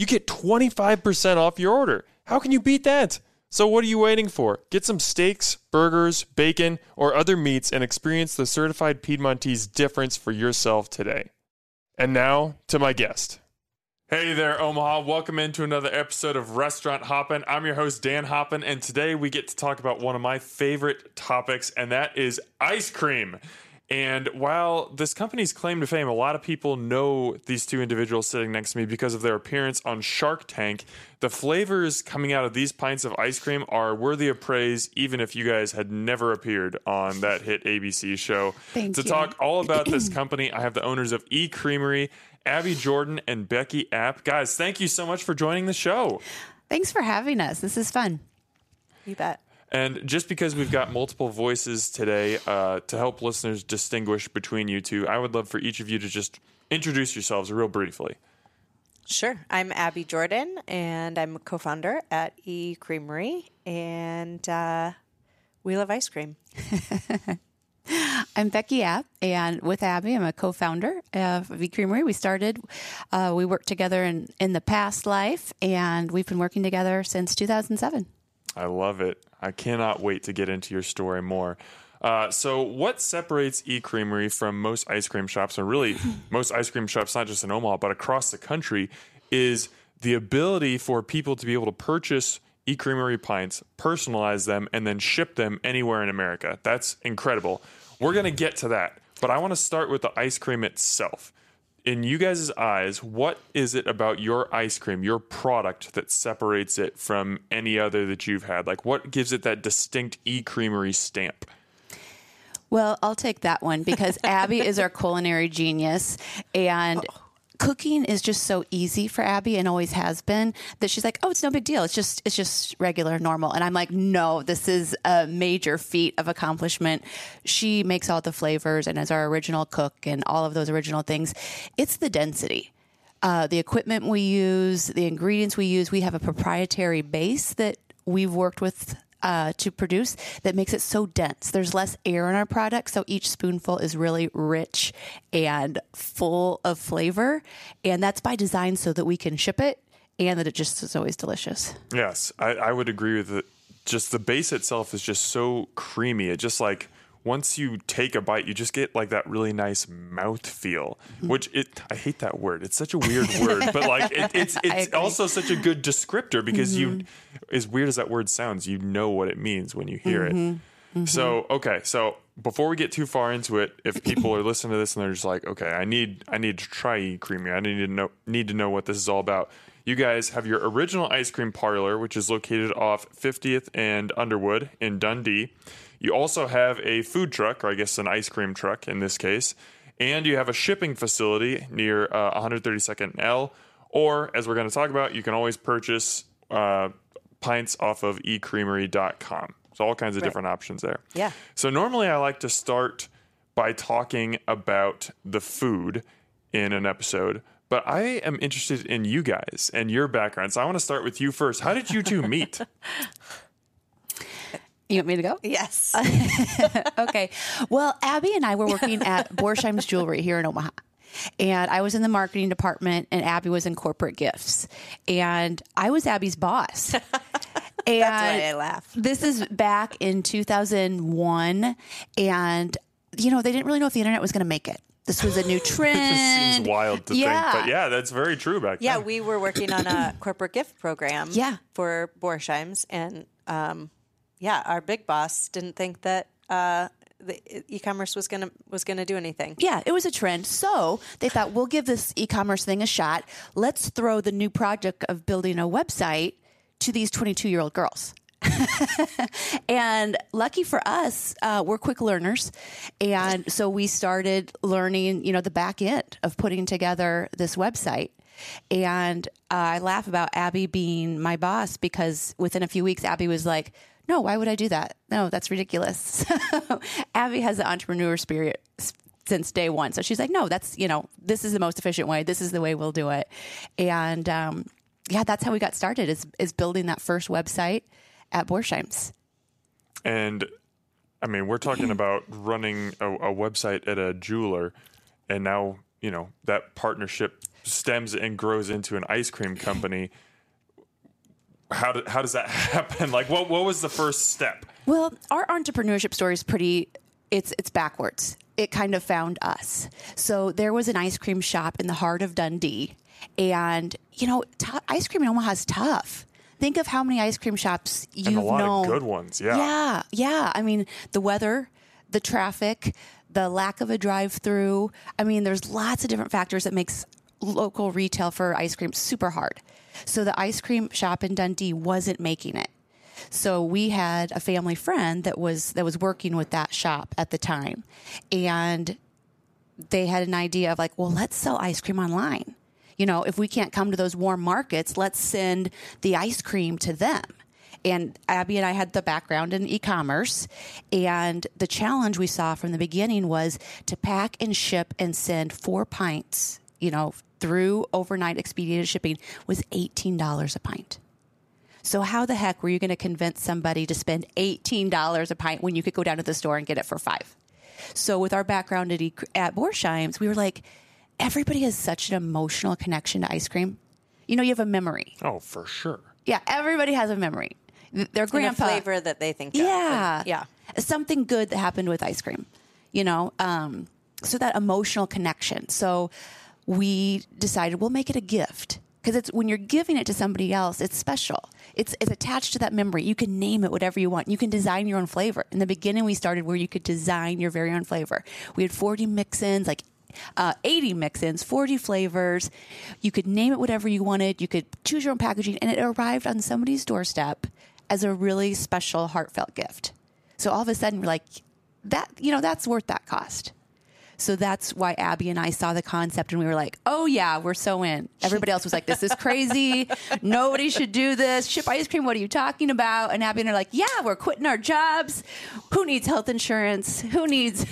you get 25% off your order. How can you beat that? So, what are you waiting for? Get some steaks, burgers, bacon, or other meats and experience the certified Piedmontese difference for yourself today. And now to my guest. Hey there, Omaha. Welcome into another episode of Restaurant Hoppen. I'm your host, Dan Hoppen, and today we get to talk about one of my favorite topics, and that is ice cream. And while this company's claim to fame, a lot of people know these two individuals sitting next to me because of their appearance on Shark Tank. The flavors coming out of these pints of ice cream are worthy of praise, even if you guys had never appeared on that hit ABC show. Thank to you. talk all about this company, I have the owners of E Creamery, Abby Jordan and Becky App. Guys, thank you so much for joining the show. Thanks for having us. This is fun. You bet. And just because we've got multiple voices today uh, to help listeners distinguish between you two, I would love for each of you to just introduce yourselves real briefly. Sure. I'm Abby Jordan, and I'm a co founder at E Creamery, and uh, we love ice cream. I'm Becky App, and with Abby, I'm a co-founder of V Creamery. We started, uh, we worked together in, in the past life, and we've been working together since 2007. I love it. I cannot wait to get into your story more. Uh, so, what separates E Creamery from most ice cream shops, and really most ice cream shops, not just in Omaha, but across the country, is the ability for people to be able to purchase E Creamery pints, personalize them, and then ship them anywhere in America. That's incredible. We're going to get to that, but I want to start with the ice cream itself. In you guys' eyes, what is it about your ice cream, your product, that separates it from any other that you've had? Like, what gives it that distinct E Creamery stamp? Well, I'll take that one because Abby is our culinary genius, and oh. Cooking is just so easy for Abby and always has been that she's like, "Oh, it's no big deal. It's just it's just regular, normal." And I'm like, "No, this is a major feat of accomplishment." She makes all the flavors and is our original cook and all of those original things. It's the density. Uh, the equipment we use, the ingredients we use, we have a proprietary base that we've worked with uh, to produce that makes it so dense. There's less air in our product, so each spoonful is really rich and full of flavor. And that's by design so that we can ship it and that it just is always delicious. Yes, I, I would agree with it. Just the base itself is just so creamy. It just like once you take a bite, you just get like that really nice mouth feel. Mm-hmm. Which it I hate that word. It's such a weird word, but like it, it's it's also such a good descriptor because you, mm-hmm. as weird as that word sounds, you know what it means when you hear it. Mm-hmm. So okay, so before we get too far into it, if people are listening to this and they're just like, okay, I need I need to try E Creamery. I need to know need to know what this is all about. You guys have your original ice cream parlor, which is located off 50th and Underwood in Dundee. You also have a food truck, or I guess an ice cream truck in this case, and you have a shipping facility near uh, 132nd L. Or, as we're going to talk about, you can always purchase uh, pints off of ecreamery.com. So, all kinds of different options there. Yeah. So, normally I like to start by talking about the food in an episode, but I am interested in you guys and your background. So, I want to start with you first. How did you two meet? You want me to go? Yes. okay. Well, Abby and I were working at Borsheim's Jewelry here in Omaha. And I was in the marketing department, and Abby was in corporate gifts. And I was Abby's boss. and That's why I laugh. this is back in 2001. And, you know, they didn't really know if the internet was going to make it. This was a new It trend. just seems wild to Yeah. think, but yeah, that's very true back Yeah, then. Yeah, we were working on a corporate gift program Yeah. for Borsheims. And um, yeah, our big boss didn't think that uh, the e-commerce was gonna was gonna do anything. Yeah, it was a trend. So they thought, we'll give this e commerce thing a shot. Let's throw the new project of building a website to these 22 year old girls. and lucky for us, uh, we're quick learners. And so we started learning, you know, the back end of putting together this website. And uh, I laugh about Abby being my boss because within a few weeks, Abby was like, no, why would I do that? No, that's ridiculous. Abby has the entrepreneur spirit since day one. So she's like, no, that's, you know, this is the most efficient way. This is the way we'll do it. And um, yeah, that's how we got started is, is building that first website at Borsheim's. And I mean, we're talking about running a, a website at a jeweler, and now you know that partnership stems and grows into an ice cream company. How do, how does that happen? Like, what what was the first step? Well, our entrepreneurship story is pretty it's it's backwards. It kind of found us. So there was an ice cream shop in the heart of Dundee, and you know, t- ice cream in Omaha is tough. Think of how many ice cream shops you've And a lot known. of good ones. Yeah. Yeah, yeah. I mean, the weather, the traffic, the lack of a drive-through. I mean, there's lots of different factors that makes local retail for ice cream super hard. So the ice cream shop in Dundee wasn't making it. So we had a family friend that was that was working with that shop at the time, and they had an idea of like, well, let's sell ice cream online. You know, if we can't come to those warm markets, let's send the ice cream to them. And Abby and I had the background in e commerce. And the challenge we saw from the beginning was to pack and ship and send four pints, you know, through overnight expedited shipping was $18 a pint. So how the heck were you going to convince somebody to spend $18 a pint when you could go down to the store and get it for 5? So with our background at, e- at Borsheim's, we were like everybody has such an emotional connection to ice cream. You know, you have a memory. Oh, for sure. Yeah, everybody has a memory. Th- Their And a flavor that they think. of. yeah. yeah. Something good that happened with ice cream, you know? Um, so that emotional connection. So we decided we'll make it a gift because it's when you're giving it to somebody else, it's special. It's, it's attached to that memory. You can name it whatever you want. You can design your own flavor. In the beginning, we started where you could design your very own flavor. We had 40 mix ins, like uh, 80 mix ins, 40 flavors. You could name it whatever you wanted. You could choose your own packaging, and it arrived on somebody's doorstep as a really special, heartfelt gift. So all of a sudden, we're like, that, you know, that's worth that cost. So that's why Abby and I saw the concept and we were like, oh, yeah, we're so in. Everybody else was like, this is crazy. Nobody should do this. Ship ice cream, what are you talking about? And Abby and I are like, yeah, we're quitting our jobs. Who needs health insurance? Who needs,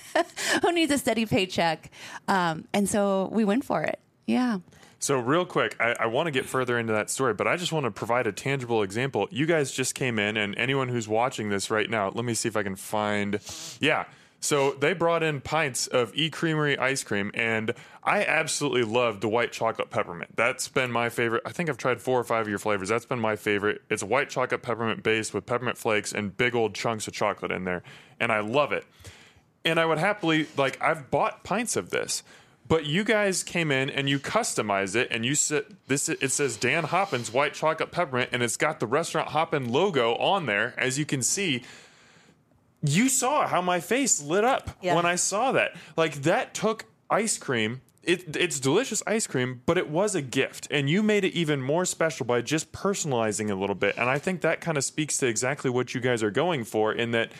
who needs a steady paycheck? Um, and so we went for it. Yeah. So, real quick, I, I want to get further into that story, but I just want to provide a tangible example. You guys just came in, and anyone who's watching this right now, let me see if I can find. Yeah. So, they brought in pints of E Creamery ice cream, and I absolutely love the white chocolate peppermint. That's been my favorite. I think I've tried four or five of your flavors. That's been my favorite. It's white chocolate peppermint base with peppermint flakes and big old chunks of chocolate in there, and I love it and I would happily like I've bought pints of this, but you guys came in and you customized it and you said this it says Dan Hoppen's white chocolate peppermint and it's got the restaurant Hoppen logo on there as you can see. You saw how my face lit up Yeah. when I saw that. Like that took ice cream. It, it's delicious ice cream, but it was a gift, and you made it even more special by just personalizing a little bit. And I think that kind of speaks to exactly what you guys are going for. In that,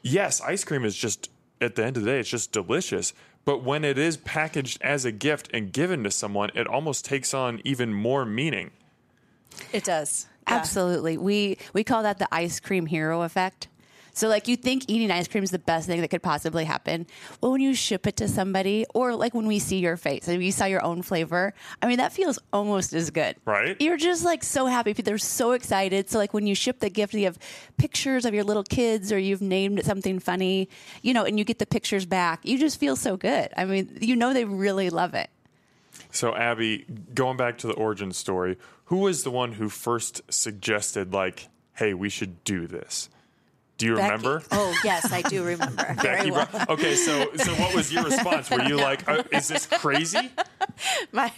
yes, ice cream is just at the end of the day, it's just delicious. But when it is packaged as a gift and given to someone, it almost takes on even more meaning. It does. Yeah. Absolutely. We we call that the ice cream hero effect. So like you think eating ice cream is the best thing that could possibly happen. Well, when you ship it to somebody or like when we see your face and you saw your own flavor, I mean that feels almost as good. Right. You're just like so happy. They're so excited. So like when you ship the gift, you have pictures of your little kids or you've named something funny, you know, and you get the pictures back. You just feel so good. I mean, you know they really love it. So, Abby, going back to the origin story, who was the one who first suggested, like, hey, we should do this? Do you Becky. remember? Oh, yes, I do remember Becky well. Okay, so so what was your response? Were you like, uh, "Is this crazy"? My,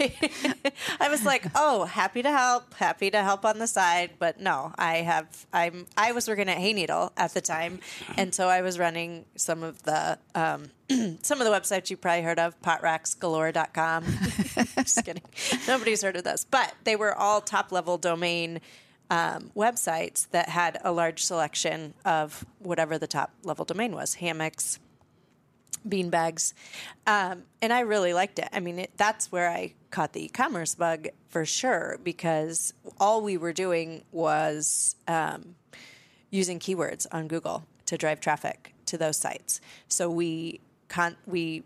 I was like, oh, happy to help, happy to help on the side, but no, I have, I'm, I was working at Hayneedle at the time, and so I was running some of the, um, some of the websites you probably heard of, potracksgalore.com. Just kidding, nobody's heard of this, but they were all top level domain um, websites that had a large selection of whatever the top level domain was, hammocks, beanbags. Um, and I really liked it. I mean, it, that's where I caught the e commerce bug for sure because all we were doing was um, using keywords on Google to drive traffic to those sites. So we con- we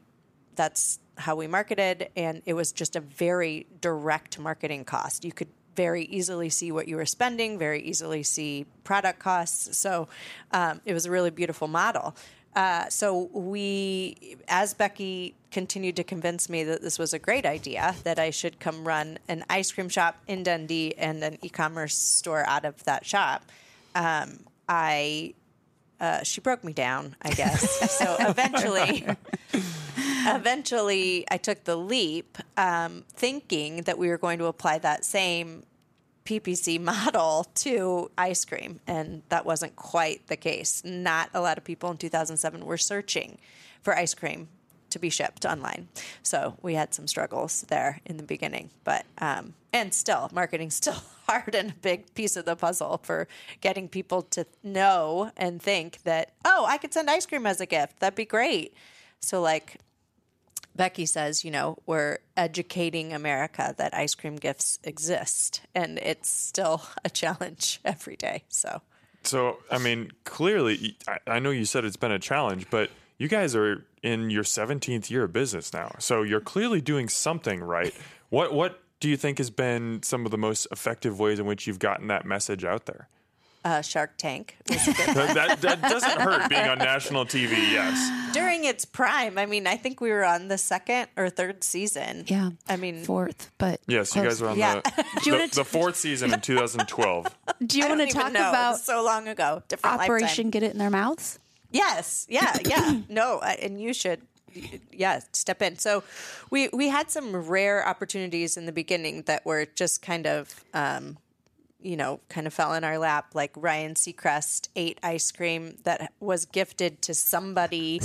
that's how we marketed and it was just a very direct marketing cost. You could very easily see what you were spending, very easily see product costs. So um, it was a really beautiful model. Uh, so we, as Becky continued to convince me that this was a great idea, that I should come run an ice cream shop in Dundee and an e-commerce store out of that shop, um, I uh, she broke me down, I guess. so eventually, eventually, I took the leap, um, thinking that we were going to apply that same PPC model to ice cream, and that wasn't quite the case. Not a lot of people in 2007 were searching for ice cream to be shipped online, so we had some struggles there in the beginning. But um, and still, marketing's still hard and a big piece of the puzzle for getting people to know and think that oh, I could send ice cream as a gift. That'd be great. So like Becky says, you know, we're educating America that ice cream gifts exist, and it's still a challenge every day. So, So, I mean, clearly, I, I know you said it's been a challenge, but you guys are in your 17th year of business now. So you're clearly doing something right. What what do you think has been some of the most effective ways in which you've gotten that message out there? uh, Shark Tank was a good That, that, that doesn't hurt being on national TV, yes. during its prime. I mean, I think we were on the second or third season. Yeah. I mean, Fourth, but Yes, you guys were on Yeah. the, the, wanna the fourth season in 2012. Do you want to talk know. About so long ago. Different Operation lifetime. Get It in Their Mouths? Yes, yeah, yeah. no, uh, and you should, yeah, step in. So, we we had some rare opportunities in the beginning that were just kind of, um, you know, kind of fell in our lap. Like Ryan Seacrest ate ice cream that was gifted to somebody.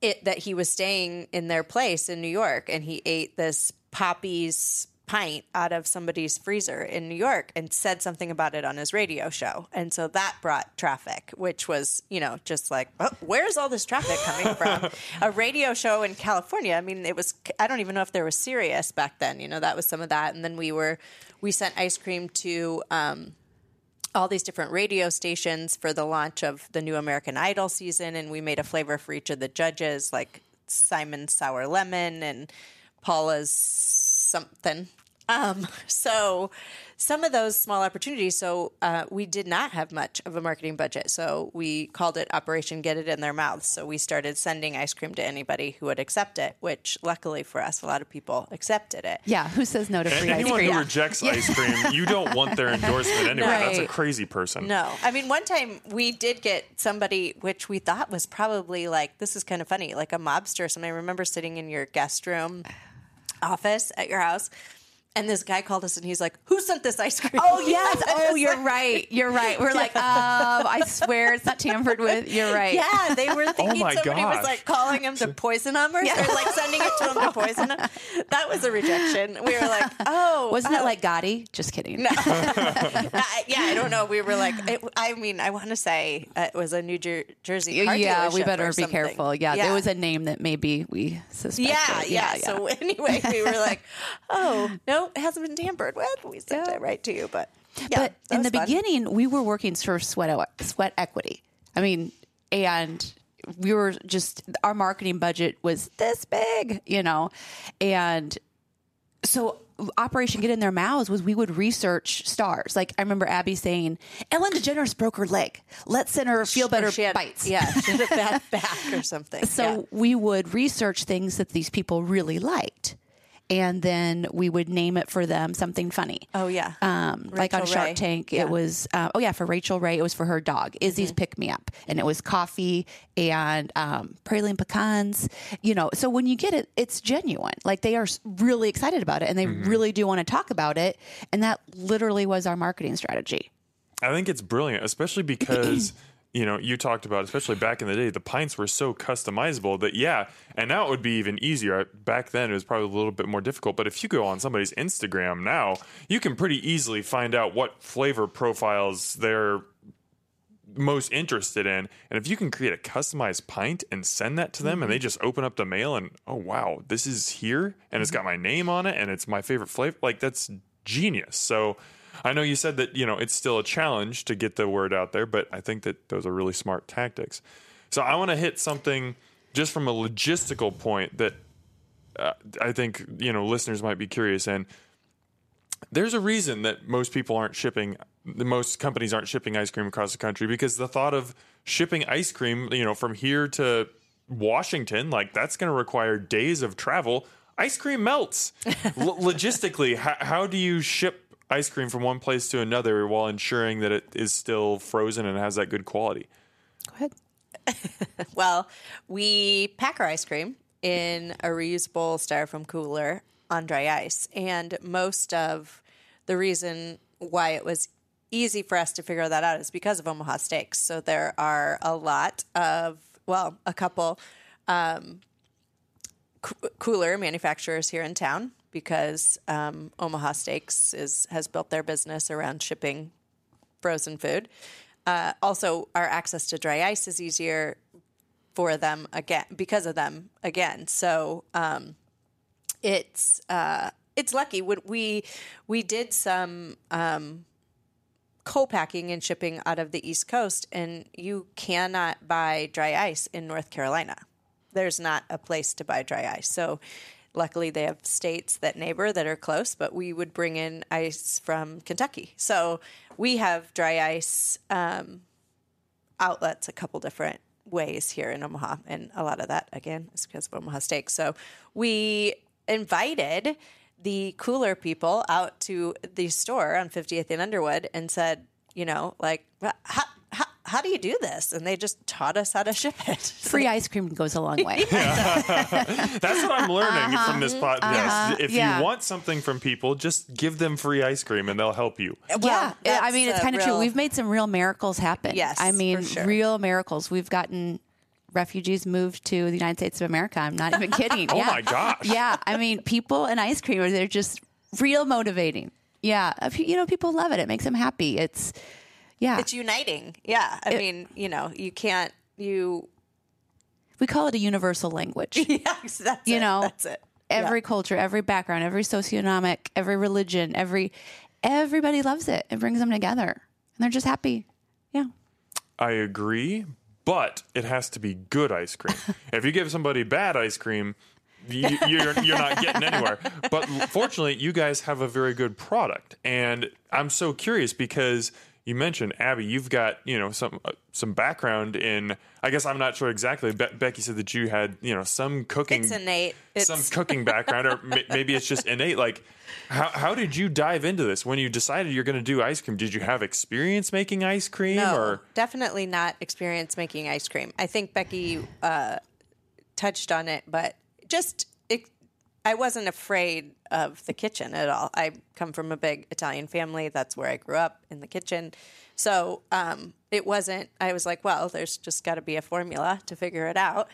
It that he was staying in their place in New York, and he ate this Poppy's pint out of somebody's freezer in New York and said something about it on his radio show. And so that brought traffic, which was, you know, just like, oh, where's all this traffic coming from? a radio show in California. I mean, it was, I don't even know if there was Sirius back then. You know, that was some of that. And then we were, we sent ice cream to, um, all these different radio stations for the launch of the new American Idol season, and we made a flavor for each of the judges, like Simon Sour Lemon and Paula's something. Um, so some of those small opportunities. So uh, we did not have much of a marketing budget, so we called it Operation Get It in Their Mouths. So we started sending ice cream to anybody who would accept it, which luckily for us, a lot of people accepted it. Yeah, who says no to And free ice cream? anyone who rejects ice cream, you don't want their endorsement anyway. That's a crazy person. No, I mean, one time we did get somebody, which we thought was probably like, this is kind of funny, like a mobster or something. I remember sitting in your guest room office at your house, and this guy called us and he's like, Who sent this ice cream? Oh yes. Oh, you're right. You're right. We're like, um, I swear it's not tampered with. You're right. Yeah, they were thinking my somebody gosh. was like calling him to poison him or, or like sending it to him to poison him. That was a rejection. We were like, oh, Wasn't oh. it like Gotti? Just kidding. I- yeah, I don't know. We were like, it, I mean, I want to say uh, it was a New Jer- Jersey car yeah, we better or be something. careful. Yeah, there was a name that maybe we suspected. Yeah, yeah, So anyway, we were like, "Oh no, it hasn't been tampered with." We sent Yeah. it right to you, but yeah, but in the fun. beginning, we were working for sweat sweat equity. I mean, and we were just our marketing budget was this big, you know, and so Operation Get in Their Mouths was we would research stars. Like I remember Abby saying, Ellen DeGeneres broke her leg. Let's send her feel better she had, bites. Yeah, she had a bad back or something. So Yeah. we would research things that these people really liked. And then we would name it for them something funny. Oh yeah. Um, like on Rachael Shark Ray. Tank, Yeah. it was uh, oh yeah for Rachael Ray. It was for her dog Izzy's Mm-hmm. Pick Me Up, and it was coffee and um, praline pecans. You know, so when you get it, it's genuine. Like they are really excited about it, and they Mm-hmm. really do want to talk about it. And that literally was our marketing strategy. I think it's brilliant, especially because you know you talked about, especially back in the day, the pints were so customizable that yeah, and now it would be even easier. Back then, it was probably a little bit more difficult. But if you go on somebody's Instagram now, you can pretty easily find out what flavor profiles they're most interested in, and if you can create a customized pint and send that to them, and they mm-hmm. just open up the mail and oh wow, this is here, and it's mm-hmm. got my name on it, and it's my favorite flavor, like that's genius. So. I know you said that you know it's still a challenge to get the word out there, but I think that those are really smart tactics. So I want to hit something just from a logistical point that uh, I think you know listeners might be curious and there's a reason that most people aren't shipping the most companies aren't shipping ice cream across the country because the thought of shipping ice cream you know from here to Washington like that's going to require days of travel. Ice cream melts. L- logistically how, how do you ship ice cream from one place to another while ensuring that it is still frozen and has that good quality Go ahead. Well, we pack our ice cream in a reusable styrofoam cooler on dry ice. And most of the reason why it was easy for us to figure that out is because of Omaha Steaks. So there are a lot of, well, a couple um, coo- cooler manufacturers here in town because um, Omaha Steaks is has built their business around shipping frozen food. Uh, also, our access to dry ice is easier for them again because of them again. So um, it's uh, it's lucky. We we did some um, co-packing and shipping out of the East Coast, and you cannot buy dry ice in North Carolina. There's not a place to buy dry ice. So luckily they have states that neighbor that are close, but we would bring in ice from Kentucky. So we have dry ice um, outlets a couple different ways here in Omaha. And a lot of that, again, is because of Omaha Steak. So we invited the cooler people out to the store on 50th and Underwood and said, you know, like, how, how do you do this? And they just taught us how to ship it. Free ice cream goes a long way. That's what I'm learning from this podcast. If yeah. you want something from people, just give them free ice cream and they'll help you. yeah, I mean it's kind of true. We've made some real miracles happen. Yes, I mean for sure. real miracles. We've gotten refugees moved to the United States of America. I'm not even kidding. Oh yeah. my gosh. Yeah, I mean people and ice cream they're just real motivating. Yeah, Uh, you know people love it. It makes them happy. It's yeah. It's uniting. Yeah. I mean, you know, you can't, you, we call it a universal language. yes, that's it. You it. know, that's it. Every culture, every background, every socioeconomic, every religion, every everybody loves it. It brings them together, and they're just happy. Yeah. I agree, but it has to be good ice cream. if you give somebody bad ice cream, you, you're you're not getting anywhere. But fortunately, you guys have a very good product, and I'm so curious because you mentioned Abby. You've got you know some uh, some background in. I guess I'm not sure exactly. Be- Becky said that you had you know some cooking. It's innate. It's, some cooking background, or ma- maybe it's just innate. Like, how how did you dive into this when you decided you're going to do ice cream? Did you have experience making ice cream, no, or definitely not experience making ice cream. I think Becky uh, touched on it, but just I wasn't afraid of the kitchen at all. I come from a big Italian family. That's where I grew up in the kitchen. So um, it wasn't, I was like, well, there's just got to be a formula to figure it out.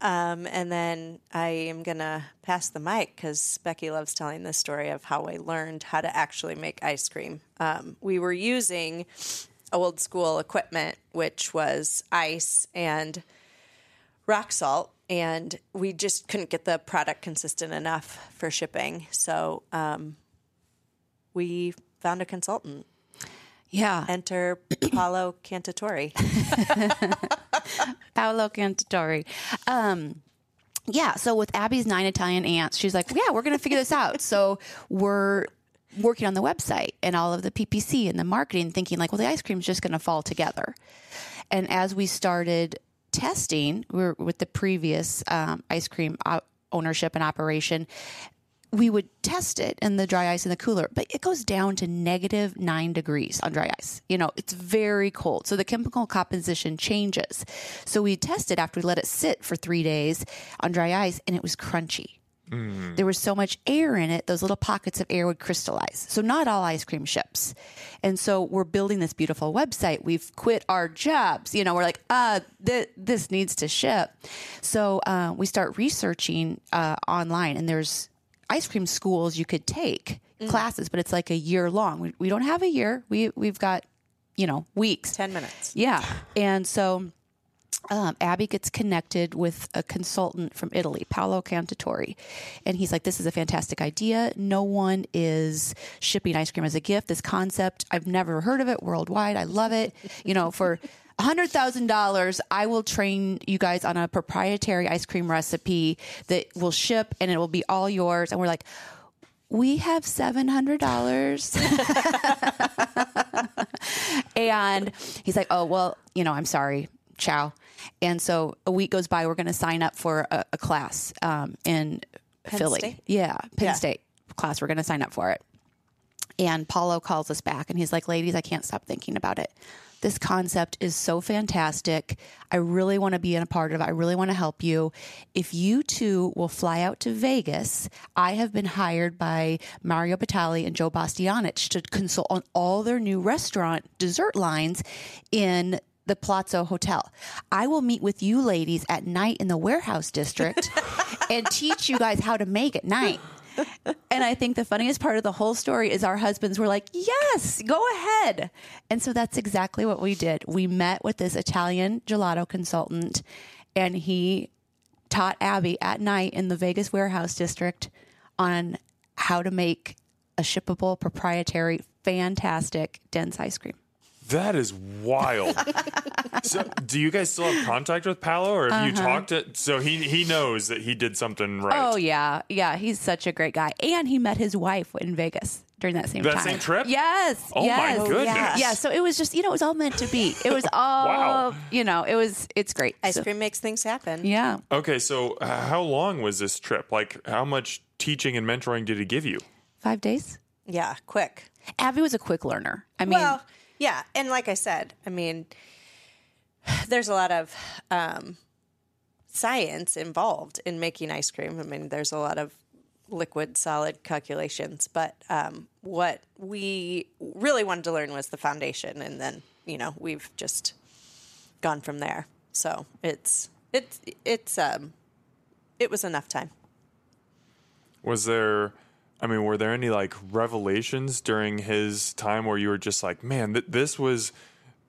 Um, and then I am going to pass the mic because Becky loves telling the story of how I learned how to actually make ice cream. Um, we were using old school equipment, which was ice and rock salt, and we just couldn't get the product consistent enough for shipping. So um, we found a consultant. Yeah. Enter Paolo Cantatori. Paolo Cantatori. Um, yeah, so with Abby's nine Italian aunts, she's like, yeah, we're going to figure this out. So we're working on the website and all of the PPC and the marketing, thinking like, well, the ice cream's just going to fall together. And as we started testing, we with the previous um, ice cream ownership and operation, we would test it in the dry ice in the cooler, but it goes down to negative nine degrees on dry ice. You know, it's very cold. So the chemical composition changes. So we tested after we let it sit for three days on dry ice and it was crunchy. There was so much air in it, those little pockets of air would crystallize. So, not all ice cream ships. And so, we're building this beautiful website. We've quit our jobs. You know, we're like, uh, th- this needs to ship. So, uh, we start researching uh, online, and there's ice cream schools you could take classes, but it's like a year long. We, we don't have a year, we, we've got, you know, weeks. 10 minutes. Yeah. And so um, Abby gets connected with a consultant from Italy, Paolo Cantatori. And he's like, This is a fantastic idea. No one is shipping ice cream as a gift. This concept, I've never heard of it worldwide. I love it. You know, for $100,000, I will train you guys on a proprietary ice cream recipe that will ship and it will be all yours. And we're like, we have $700. and he's like, oh, well, you know, I'm sorry. Ciao. And so a week goes by. We're going to sign up for a, a class um, in Philly. State? Yeah, Penn Yeah. State class. We're going to sign up for it. And Paolo calls us back and he's like, ladies, I can't stop thinking about it. This concept is so fantastic. I really want to be in a part of it. I really want to help you. If you two will fly out to Vegas, I have been hired by Mario Batali and Joe Bastianich to consult on all their new restaurant dessert lines in the Palazzo Hotel. I will meet with you ladies at night in the warehouse district and teach you guys how to make at night. And I think the funniest part of the whole story is our husbands were like, yes, go ahead. And so that's exactly what we did. We met with this Italian gelato consultant, and he taught Abby at night in the Vegas warehouse district on how to make a shippable, proprietary, fantastic, dense ice cream. That is wild. so, do you guys still have contact with Paolo, or have you talked to? So he he knows that he did something right. Uh-huh. Oh yeah, yeah. He's such a great guy, and he met his wife in Vegas during that same That time. same trip? Yes. Oh yes. my goodness! yeah. Yeah. So it was just you know it was all meant to be. It was all Wow. you know. It was it's great. Ice So- cream makes things happen. Yeah. Okay, so uh, how long was this trip? Like, how much teaching and mentoring did he give you? Five days. Yeah, quick. Abby was a quick learner. I mean, well, yeah, and like I said, I mean, there's a lot of um, science involved in making ice cream. I mean, there's a lot of liquid solid calculations, but um, what we really wanted to learn was the foundation, and then you know we've just gone from there. So it's it's it's um it was enough time. Was there, I mean, were there any like revelations during his time where you were just like, man, th- this was?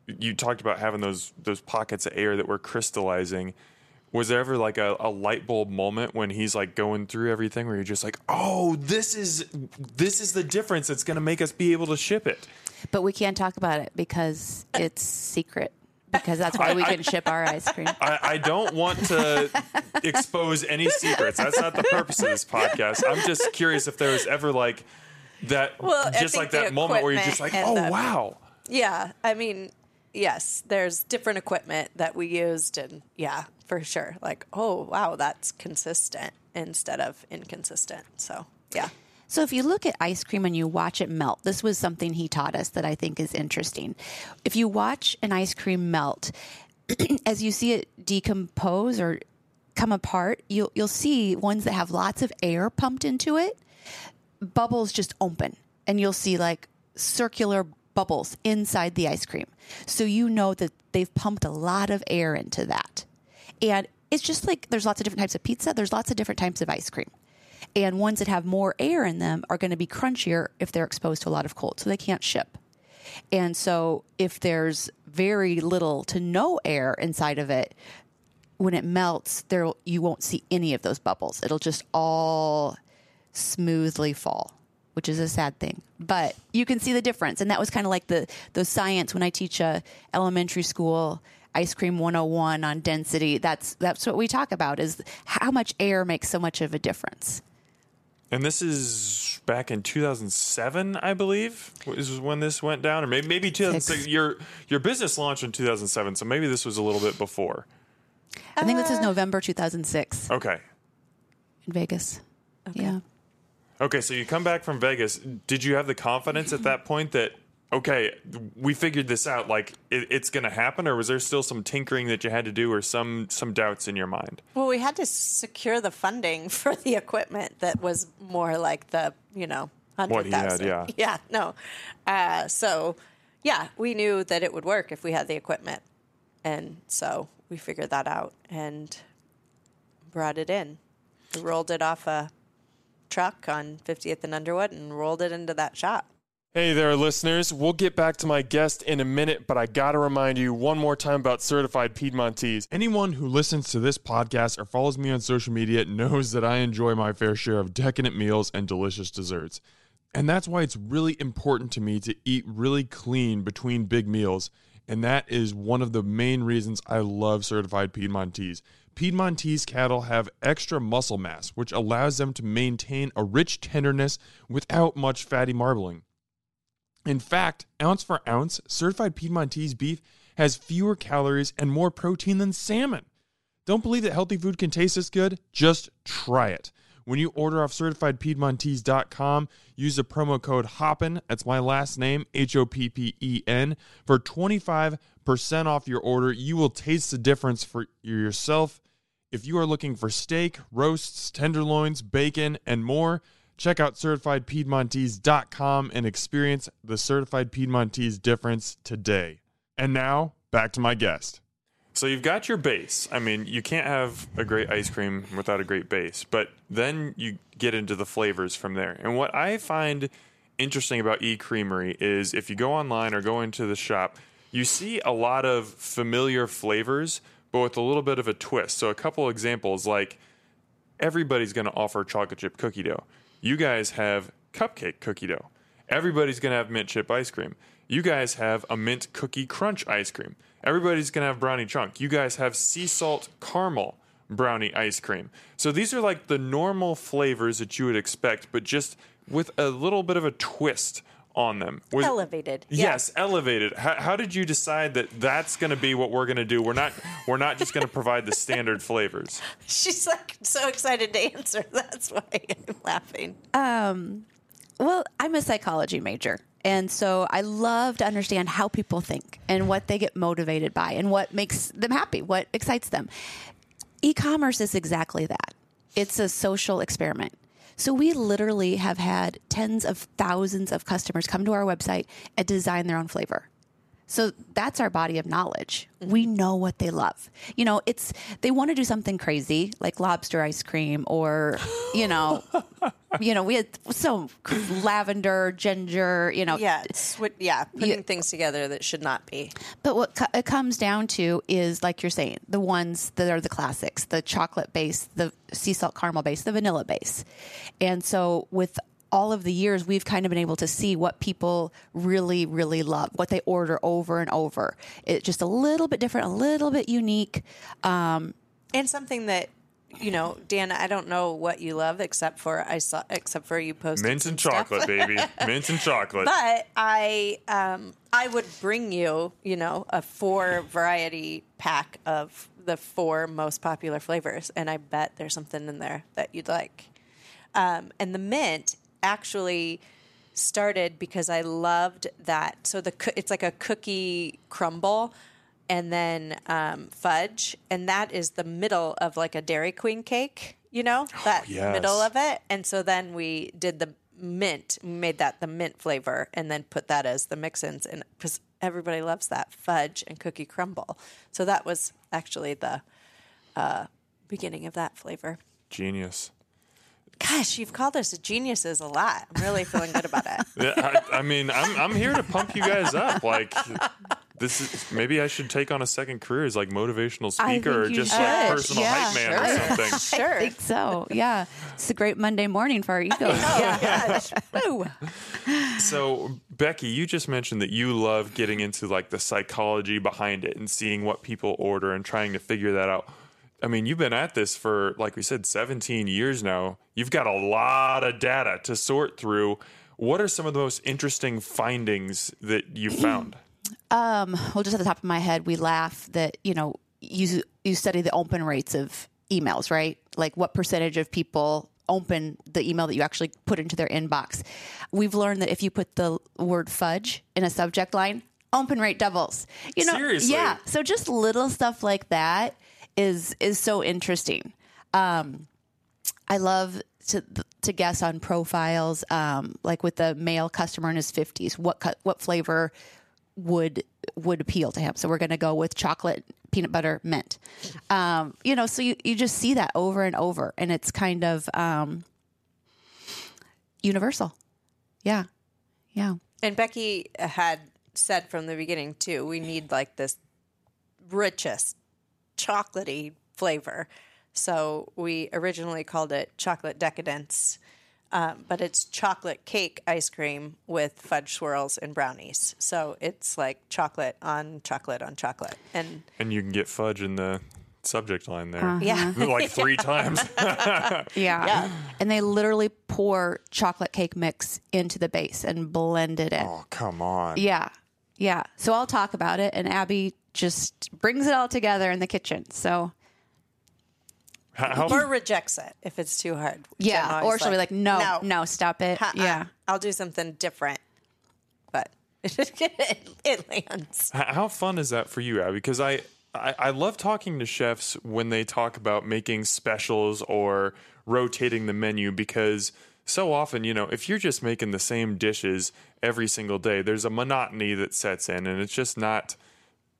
You talked about having those those pockets of air that were crystallizing. Was there ever like a, a light bulb moment when he's like going through everything where you're just like, oh, this is this is the difference that's going to make us be able to ship it? but we can't talk about it because it's secret. Because that's why we can ship our ice cream. I, I don't want to expose any secrets. That's not the purpose of this podcast. I'm just curious if there was ever like that, Well, just like that moment where you're just like, oh and the- wow. Yeah, I mean, yes, there's different equipment that we used, and yeah, for sure. Like, oh wow, that's consistent instead of inconsistent. So yeah, So if you look at ice cream and you watch it melt, this was something he taught us that I think is interesting. If you watch an ice cream melt, as you see it decompose or come apart, you'll you'll see ones that have lots of air pumped into it, bubbles just open, and you'll see like circular bubbles inside the ice cream. So you know that they've pumped a lot of air into that. And it's just like there's lots of different types of pizza, there's lots of different types of ice cream. And ones that have more air in them are going to be crunchier if they're exposed to a lot of cold, so they can't ship. And so if there's very little to no air inside of it, when it melts, there you won't see any of those bubbles. It'll just all smoothly fall, which is a sad thing. But you can see the difference, and that was kind of like the the science when I teach a elementary school ice cream 101 on density. That's that's what we talk about is how much air makes so much of a difference. And this is back in 2007, I believe, is when this went down, or maybe maybe 2006. Six. Your your business launched in 2007, so maybe this was a little bit before. I think this is uh, November 2006 Okay. in Vegas. Yeah. Okay, so you come back from Vegas. Did you have the confidence at that point that okay, we figured this out, like it, it's going to happen, or was there still some tinkering that you had to do, or some some doubts in your mind? Well, we had to secure the funding for the equipment that was more like the you know hundred thousand. yeah. yeah, no. Uh, so yeah, we knew that it would work if we had the equipment, and so we figured that out and brought it in. We rolled it off a truck on 50th and Underwood and rolled it into that shop. Hey there, listeners. We'll get back to my guest in a minute, but I got to remind you one more time about certified Piedmontese. Anyone who listens to this podcast or follows me on social media knows that I enjoy my fair share of decadent meals and delicious desserts. And that's why it's really important to me to eat really clean between big meals. And that is one of the main reasons I love certified Piedmontese. Piedmontese cattle have extra muscle mass, which allows them to maintain a rich tenderness without much fatty marbling. In fact, ounce for ounce, certified Piedmontese beef has fewer calories and more protein than salmon. Don't believe that healthy food can taste this good? Just try it. When you order off certifiedpiedmontese.com, use the promo code HOPPEN, that's my last name, H O P P E N, for 25% off your order. You will taste the difference for yourself. If you are looking for steak, roasts, tenderloins, bacon, and more, check out certifiedpiedmontese.com and experience the certified Piedmontese difference today. And now, back to my guest. So you've got your base. I mean, you can't have a great ice cream without a great base, but then you get into the flavors from there. And what I find interesting about E Creamery is if you go online or go into the shop, you see a lot of familiar flavors, but with a little bit of a twist. So a couple examples like everybody's going to offer chocolate chip cookie dough. You guys have cupcake cookie dough. Everybody's going to have mint chip ice cream. You guys have a mint cookie crunch ice cream. Everybody's going to have brownie chunk. You guys have sea salt caramel brownie ice cream. So these are like the normal flavors that you would expect, but just with a little bit of a twist on them. Was- Elevated. Yeah. Yes, elevated. How, how did you decide that that's going to be what we're going to do? We're not we're not just going to provide the standard flavors. She's like so excited to answer. That's why I'm laughing. Um, Well, I'm a psychology major. And so I love to understand how people think and what they get motivated by and what makes them happy, what excites them. E commerce is exactly that it's a social experiment. So we literally have had tens of thousands of customers come to our website and design their own flavor. So that's our body of knowledge. Mm-hmm. We know what they love. You know, it's they want to do something crazy like lobster ice cream or, you know, you know, we had so lavender, ginger, you know, Yeah, yeah, putting Yeah. things together that should not be. But what co- it comes down to is, like you're saying, the ones that are the classics, the chocolate base, the sea salt caramel base, the vanilla base. And so with all of the years, we've kind of been able to see what people really, really love, what they order over and over. It's just a little bit different, a little bit unique. Um, And something that you know, Dan, I don't know what you love except for I saw except for you posted Mint some and stuff. chocolate, baby. Mint and chocolate. But I um I would bring you, you know, a four variety pack of the four most popular flavors, and I bet there's something in there that you'd like. Um, and the mint actually started because I loved that. So the it's like a cookie crumble, and then um, fudge, and that is the middle of like a Dairy Queen cake. You know that yes. middle of it, and so then we did the mint, made that the mint flavor, and then put that as the mix-ins, and because everybody loves that fudge and cookie crumble, so that was actually the uh, beginning of that flavor. Genius. Gosh, you've called us geniuses a lot. I'm really feeling good about it. Yeah, I, I mean, I'm I'm here to pump you guys up. Like this is maybe I should take on a second career as like motivational speaker or think you just like personal Yeah, hype man sure. or something. Sure. I think so. Yeah. It's a great Monday morning for our egos. Oh gosh. So, Becky, you just mentioned that you love getting into like the psychology behind it and seeing what people order and trying to figure that out. I mean, you've been at this for, like we said, 17 years now. You've got a lot of data to sort through. What are some of the most interesting findings that you found? Um, well, just at the top of my head, we laugh that you know you you study the open rates of emails, right? Like what percentage of people open the email that you actually put into their inbox. We've learned that if you put the word fudge in a subject line, open rate doubles. You know, Seriously? yeah. So just little stuff like that is is so interesting. Um, I love to to guess on profiles, um, like with the male customer in his fifties, what cu- what flavor would would appeal to him. So we're going to go with chocolate, peanut butter, mint. Um, you know, so you, you just see that over and over, and it's kind of um, universal. Yeah, yeah. And Becky had said from the beginning too, we need like this richest chocolatey flavor. So we originally called it chocolate decadence, um, but it's chocolate cake ice cream with fudge swirls and brownies. So it's like chocolate on chocolate on chocolate, and And you can get fudge in the subject line there. yeah, like three times. Yeah. Yeah. And they literally pour chocolate cake mix into the base and blended it. oh, come on. Yeah. Yeah. So I'll talk about it and Abby just brings it all together in the kitchen. So How, how- or rejects it if it's too hard. yeah. always Or she'll be like, no, no, stop it. Uh-uh. Yeah. I'll do something different, but it, it lands. How fun is that for you, Abby? Because I, I, I love talking to chefs when they talk about making specials or rotating the menu because so often, you know, if you're just making the same dishes every single day, there's a monotony that sets in and it's just not,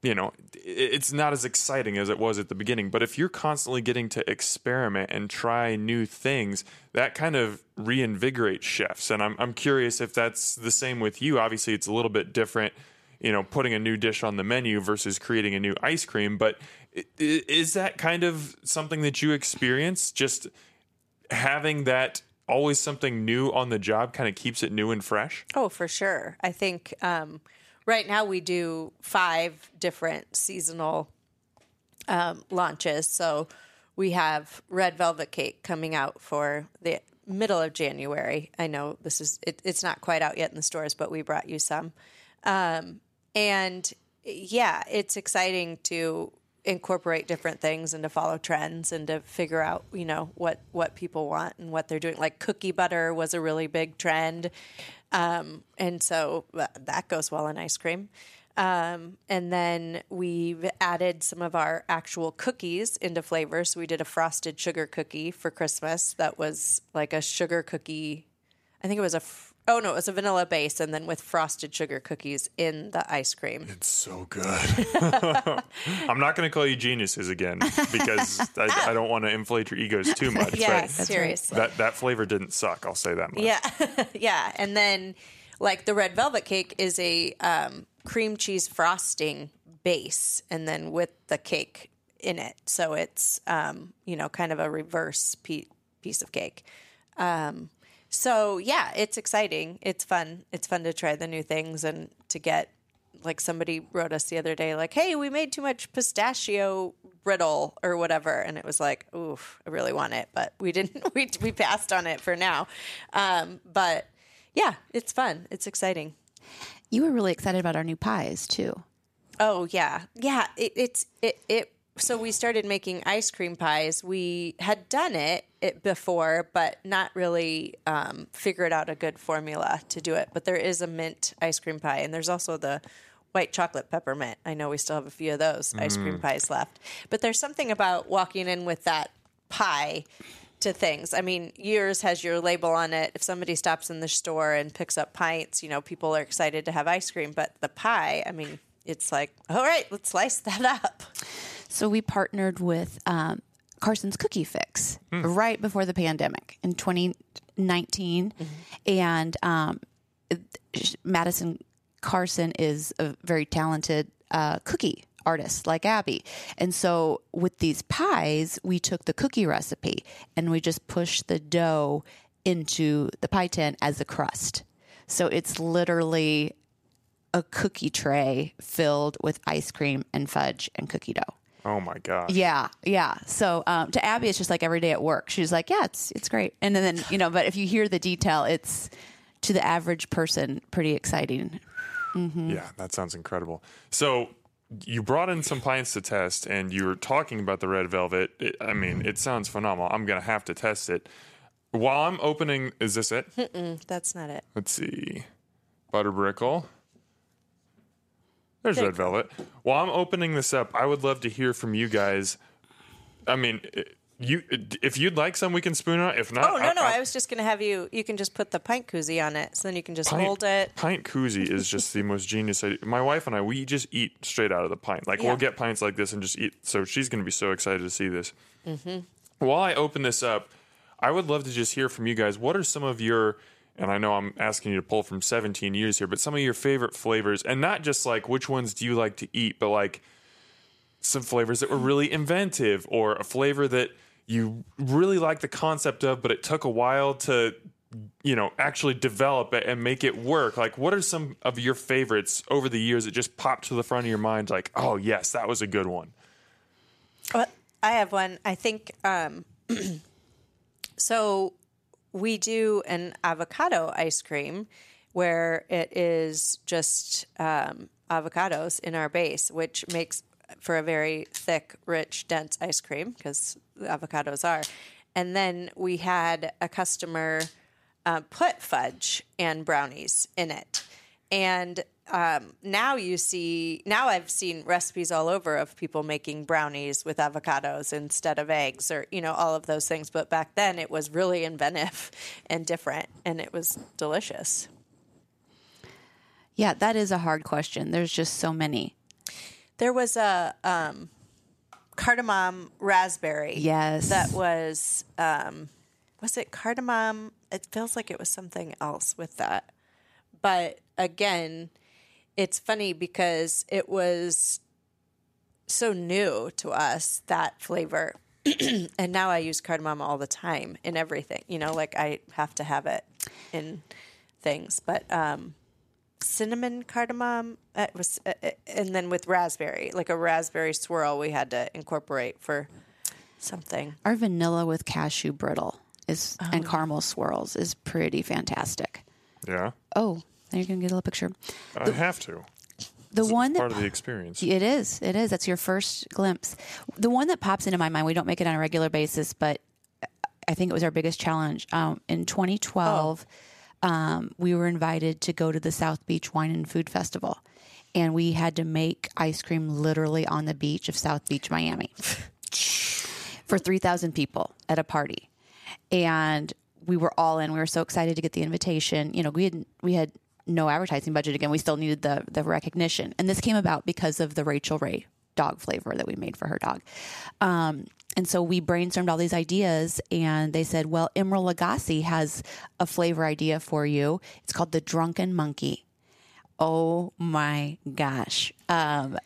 you know, it's not as exciting as it was at the beginning. But if you're constantly getting to experiment and try new things, that kind of reinvigorates chefs. And I'm, I'm curious if that's the same with you. Obviously, it's a little bit different you know, putting a new dish on the menu versus creating a new ice cream. But is that kind of something that you experience? Just having that always something new on the job kind of keeps it new and fresh? Oh, for sure. I think um, right now we do five different seasonal um, launches. So we have red velvet cake coming out for the middle of January. I know this is it, it's not quite out yet in the stores, but we brought you some. Um, and yeah, it's exciting to incorporate different things and to follow trends and to figure out, you know, what what people want and what they're doing. Like cookie butter was a really big trend. Um, and so uh, that goes well in ice cream. Um, and then we've added some of our actual cookies into flavors. So we did a frosted sugar cookie for Christmas that was like a sugar cookie. I think it was a, f- oh no, it was a vanilla base and then with frosted sugar cookies in the ice cream. It's so good. I'm not going to call you geniuses again because I, I don't want to inflate your egos too much. Yeah, seriously. that, that flavor didn't suck. I'll say that much. Yeah, yeah, and then like the red velvet cake is a um, cream cheese frosting base, and then with the cake in it, so it's um, you know kind of a reverse pe- piece of cake. Um, so yeah, it's exciting. It's fun. It's fun to try the new things and to get like somebody wrote us the other day like hey we made too much pistachio brittle or whatever and it was like oof i really want it but we didn't we, we passed on it for now um, but yeah it's fun it's exciting You were really excited about our new pies too. Oh yeah, yeah. It, it's it it. So we started making ice cream pies. We had done it, it before, but not really um, figured out a good formula to do it. But there is a mint ice cream pie, and there's also the white chocolate peppermint. I know we still have a few of those ice cream pies left. But there's something about walking in with that pie to things. I mean, yours has your label on it. If somebody stops in the store and picks up pints, you know, people are excited to have ice cream. But the pie, I mean, it's like, all right, let's slice that up. So we partnered with um, Carson's Cookie Fix right before the pandemic in 2019, and um, Madison Carson is a very talented uh, cookie artist like Abby, and so with these pies, we took the cookie recipe and we just pushed the dough into the pie tin as a crust. So it's literally a cookie tray filled with ice cream and fudge and cookie dough. Oh my god. Yeah, yeah. So um, to Abby, it's just like every day at work. She's like, "Yeah, it's it's great." And then you know, but if you hear the detail, it's to the average person pretty exciting. Yeah, that sounds incredible. So you brought in some pints to test, and you were talking about the red velvet. It, I mean, it sounds phenomenal. I'm gonna have to test it. while I'm opening, is this it? That's not it. Let's see. Butterbrickle. There's There red velvet. While I'm opening this up, I would love to hear from you guys. I mean, you if you'd like some, we can spoon it. If not, Oh no, no! I, I was just gonna have you. You can just put the pint koozie on it, so then you can just pint, hold it. Pint koozie is just the most genius. idea. My wife and I, we just eat straight out of the pint. Like Yeah. we'll get pints like this and just eat. So she's going to be so excited to see this. Mm-hmm. While I open this up, I would love to just hear from you guys. What are some of your and I know I'm asking you to pull from 17 years here, but some of your favorite flavors, and not just like which ones do you like to eat, but like some flavors that were really inventive or a flavor that you really like the concept of, but it took a while to, you know, actually develop it and make it work. Like, what are some of your favorites over the years that just popped to the front of your mind? Like, oh, yes, that was a good one. Well, I have one. I think um, so. We do an avocado ice cream where it is just um, avocados in our base, which makes for a very thick, rich, dense ice cream because avocados are. And then we had a customer uh, put fudge and brownies in it. And um, now you see, now I've seen recipes all over of people making brownies with avocados instead of eggs or, you know, all of those things. But back then it was really inventive and different and it was delicious. Yeah, that is a hard question. There's just so many. There was a um, cardamom raspberry. Yes. That was, um, was it cardamom? It feels like it was something else with that. But again, it's funny because it was so new to us, that flavor. and now I use cardamom all the time in everything. You know, like I have to have it in things. But um, cinnamon cardamom uh, was, uh, uh, and then with raspberry, like a raspberry swirl, we had to incorporate for something. Our vanilla with cashew brittle is and caramel swirls is pretty fantastic. Yeah, Oh, there you can get a little picture. I have to. The one that Part of the experience. It is. It is. That's your first glimpse. The one that pops into my mind, we don't make it on a regular basis, but I think it was our biggest challenge. Um, in 2012, um, we were invited to go to the South Beach Wine and Food Festival, and we had to make ice cream literally on the beach of South Beach, Miami, for 3,000 people at a party. And we were all in. We were so excited to get the invitation. You know, we had we had no advertising budget again. We still needed the the recognition, and this came about because of the Rachael Ray dog flavor that we made for her dog. Um, and so we brainstormed all these ideas, and they said, "Well, Emeril Lagasse has a flavor idea for you. It's called the Drunken Monkey." Oh my gosh! Um,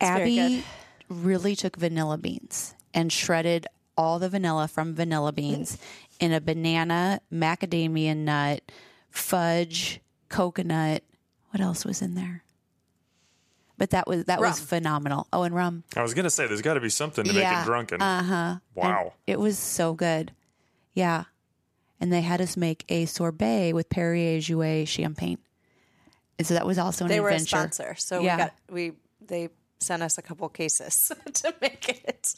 Abby really took vanilla beans and shredded all the vanilla from vanilla beans in a banana, macadamia nut, fudge, coconut. What else was in there? But that was that was phenomenal. Oh, and rum. I was gonna say there's got to be something to make it drunken. Uh-huh. Wow. It was so good. Yeah. And they had us make a sorbet with Perrier Jouet champagne. And so that was also an They were a sponsor, so Yeah. we got we they sent us a couple cases to make it.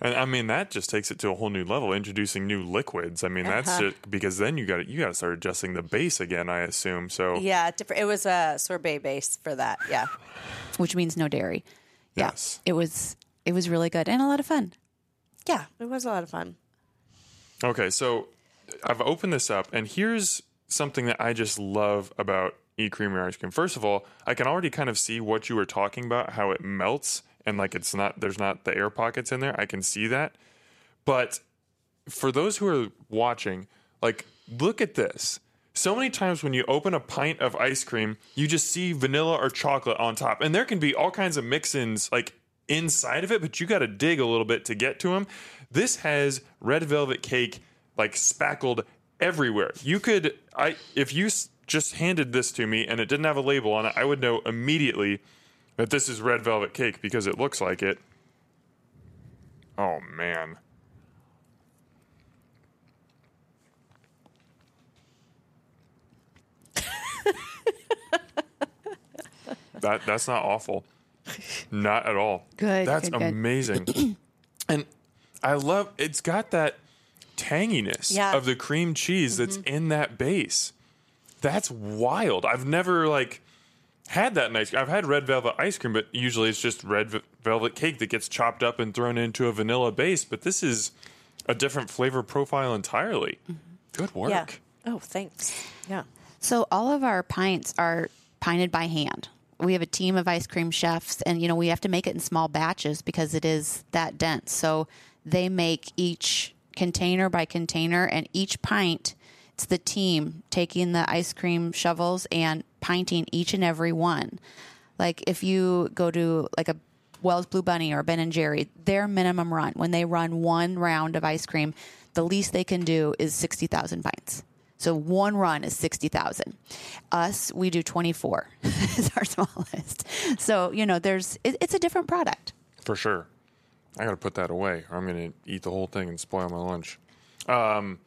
And I mean that just takes it to a whole new level, introducing new liquids. I mean that's Uh-huh. just because then you got to you got to start adjusting the base again. I assume so. Yeah, different. It was a sorbet base for that. Yeah, which means no dairy. Yeah. Yes. It was it was really good and a lot of fun. yeah, it was a lot of fun. Okay, so I've opened this up, and here's something that I just love about e creamer ice cream. First of all, I can already kind of see what you were talking about, how it melts, and like it's not there's not the air pockets in there. I can see that, but for those who are watching, like look at this. So many times when you open a pint of ice cream, you just see vanilla or chocolate on top, and there can be all kinds of mix-ins like inside of it, but you got to dig a little bit to get to them. This has red velvet cake like spackled everywhere. You could, I if you just handed this to me and it didn't have a label on it, I would know immediately that this is red velvet cake because it looks like it. Oh man. that that's not awful. Not at all. Good, That's good, good. amazing. and I love it's got that tanginess Yeah. of the cream cheese that's mm-hmm. in that base. That's wild. I've never like had that nice. I've had red velvet ice cream, but usually it's just red v- velvet cake that gets chopped up and thrown into a vanilla base. But this is a different flavor profile entirely. Mm-hmm. Good work. Yeah. Oh, thanks. Yeah. So all of our pints are pinted by hand. We have a team of ice cream chefs, and you know we have to make it in small batches because it is that dense. So they make each container by container, and each pint. It's the team taking the ice cream shovels and pinting each and every one. Like if you go to like a Wells Blue Bunny or Ben and Jerry, their minimum run when they run one round of ice cream, the least they can do is sixty thousand pints. So one run is sixty thousand. Us, we do twenty four. is our smallest. So you know, there's it, it's a different product. For sure. I got to put that away, I'm going to eat the whole thing and spoil my lunch. Um,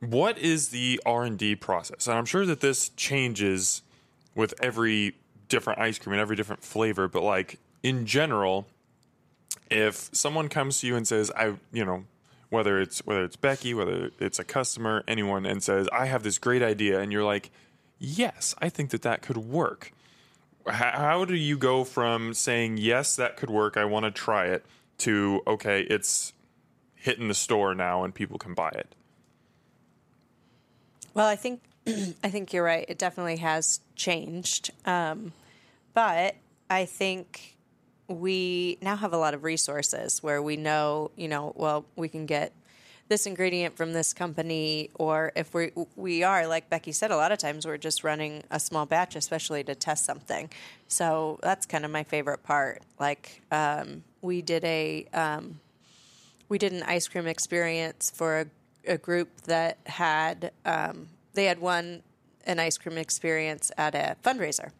what is the R and D process? And I'm sure that this changes with every different ice cream and every different flavor. But like in general, if someone comes to you and says, "I," you know, whether it's whether it's Becky, whether it's a customer, anyone, and says, "I have this great idea," and you're like, "Yes, I think that that could work." how do you go from saying yes that could work i want to try it to okay it's hitting the store now and people can buy it Well, I think I think you're right. It definitely has changed, um, but I think we now have a lot of resources where we know, you know, well, we can get this ingredient from this company, or if we we are like Becky said, a lot of times we're just running a small batch, especially to test something. So that's kind of my favorite part. Like um, we did a um, we did an ice cream experience for a, a group that had um, they had won an ice cream experience at a fundraiser.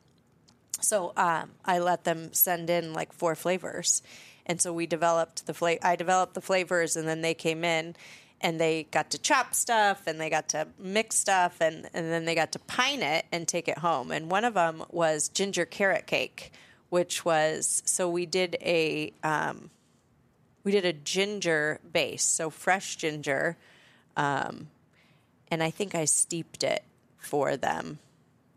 So um, I let them send in like four flavors, and so we developed the fla- I developed the flavors, and then they came in, and they got to chop stuff, and they got to mix stuff, and and then they got to pine it and take it home. And one of them was ginger carrot cake, which was so we did a um, we did a ginger base, so fresh ginger, um, and I think I steeped it for them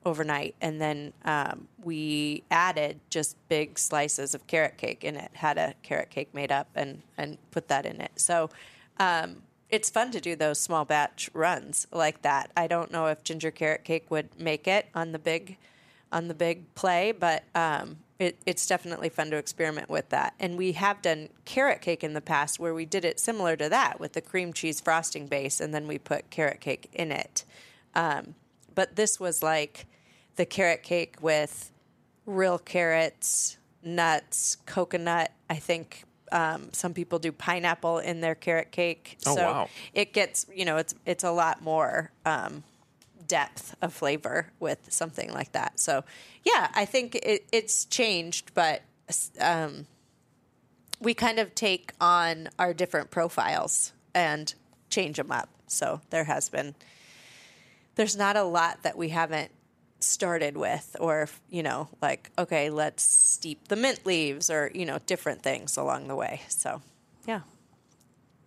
overnight, and then um, we added just big slices of carrot cake in it. Had a carrot cake made up and and put that in it. So um, it's fun to do those small batch runs like that. I don't know if ginger carrot cake would make it on the big on the big play, but um, it, it's definitely fun to experiment with that. And we have done carrot cake in the past where we did it similar to that with the cream cheese frosting base, and then we put carrot cake in it. Um, but this was like the carrot cake with real carrots, nuts, coconut. I think um, some people do pineapple in their carrot cake. Oh, so wow. it gets you know it's it's a lot more um, depth of flavor with something like that. So yeah, I think it, it's changed, but um, we kind of take on our different profiles and change them up. So there has been there's not a lot that we haven't started with or you know like okay let's steep the mint leaves or you know different things along the way so yeah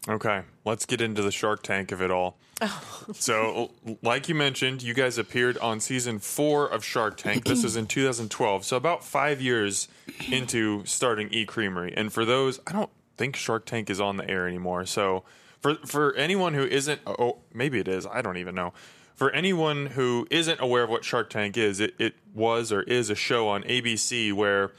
okay let's get into the shark tank of it all. Oh. So like you mentioned you guys appeared on season four of shark tank. This was in 2012 so about five years into starting e creamery. And for those i don't think shark tank is on the air anymore. So for for anyone who isn't oh maybe it is i don't even know. For anyone who isn't aware of what Shark Tank is, it, it was or is a show on ABC where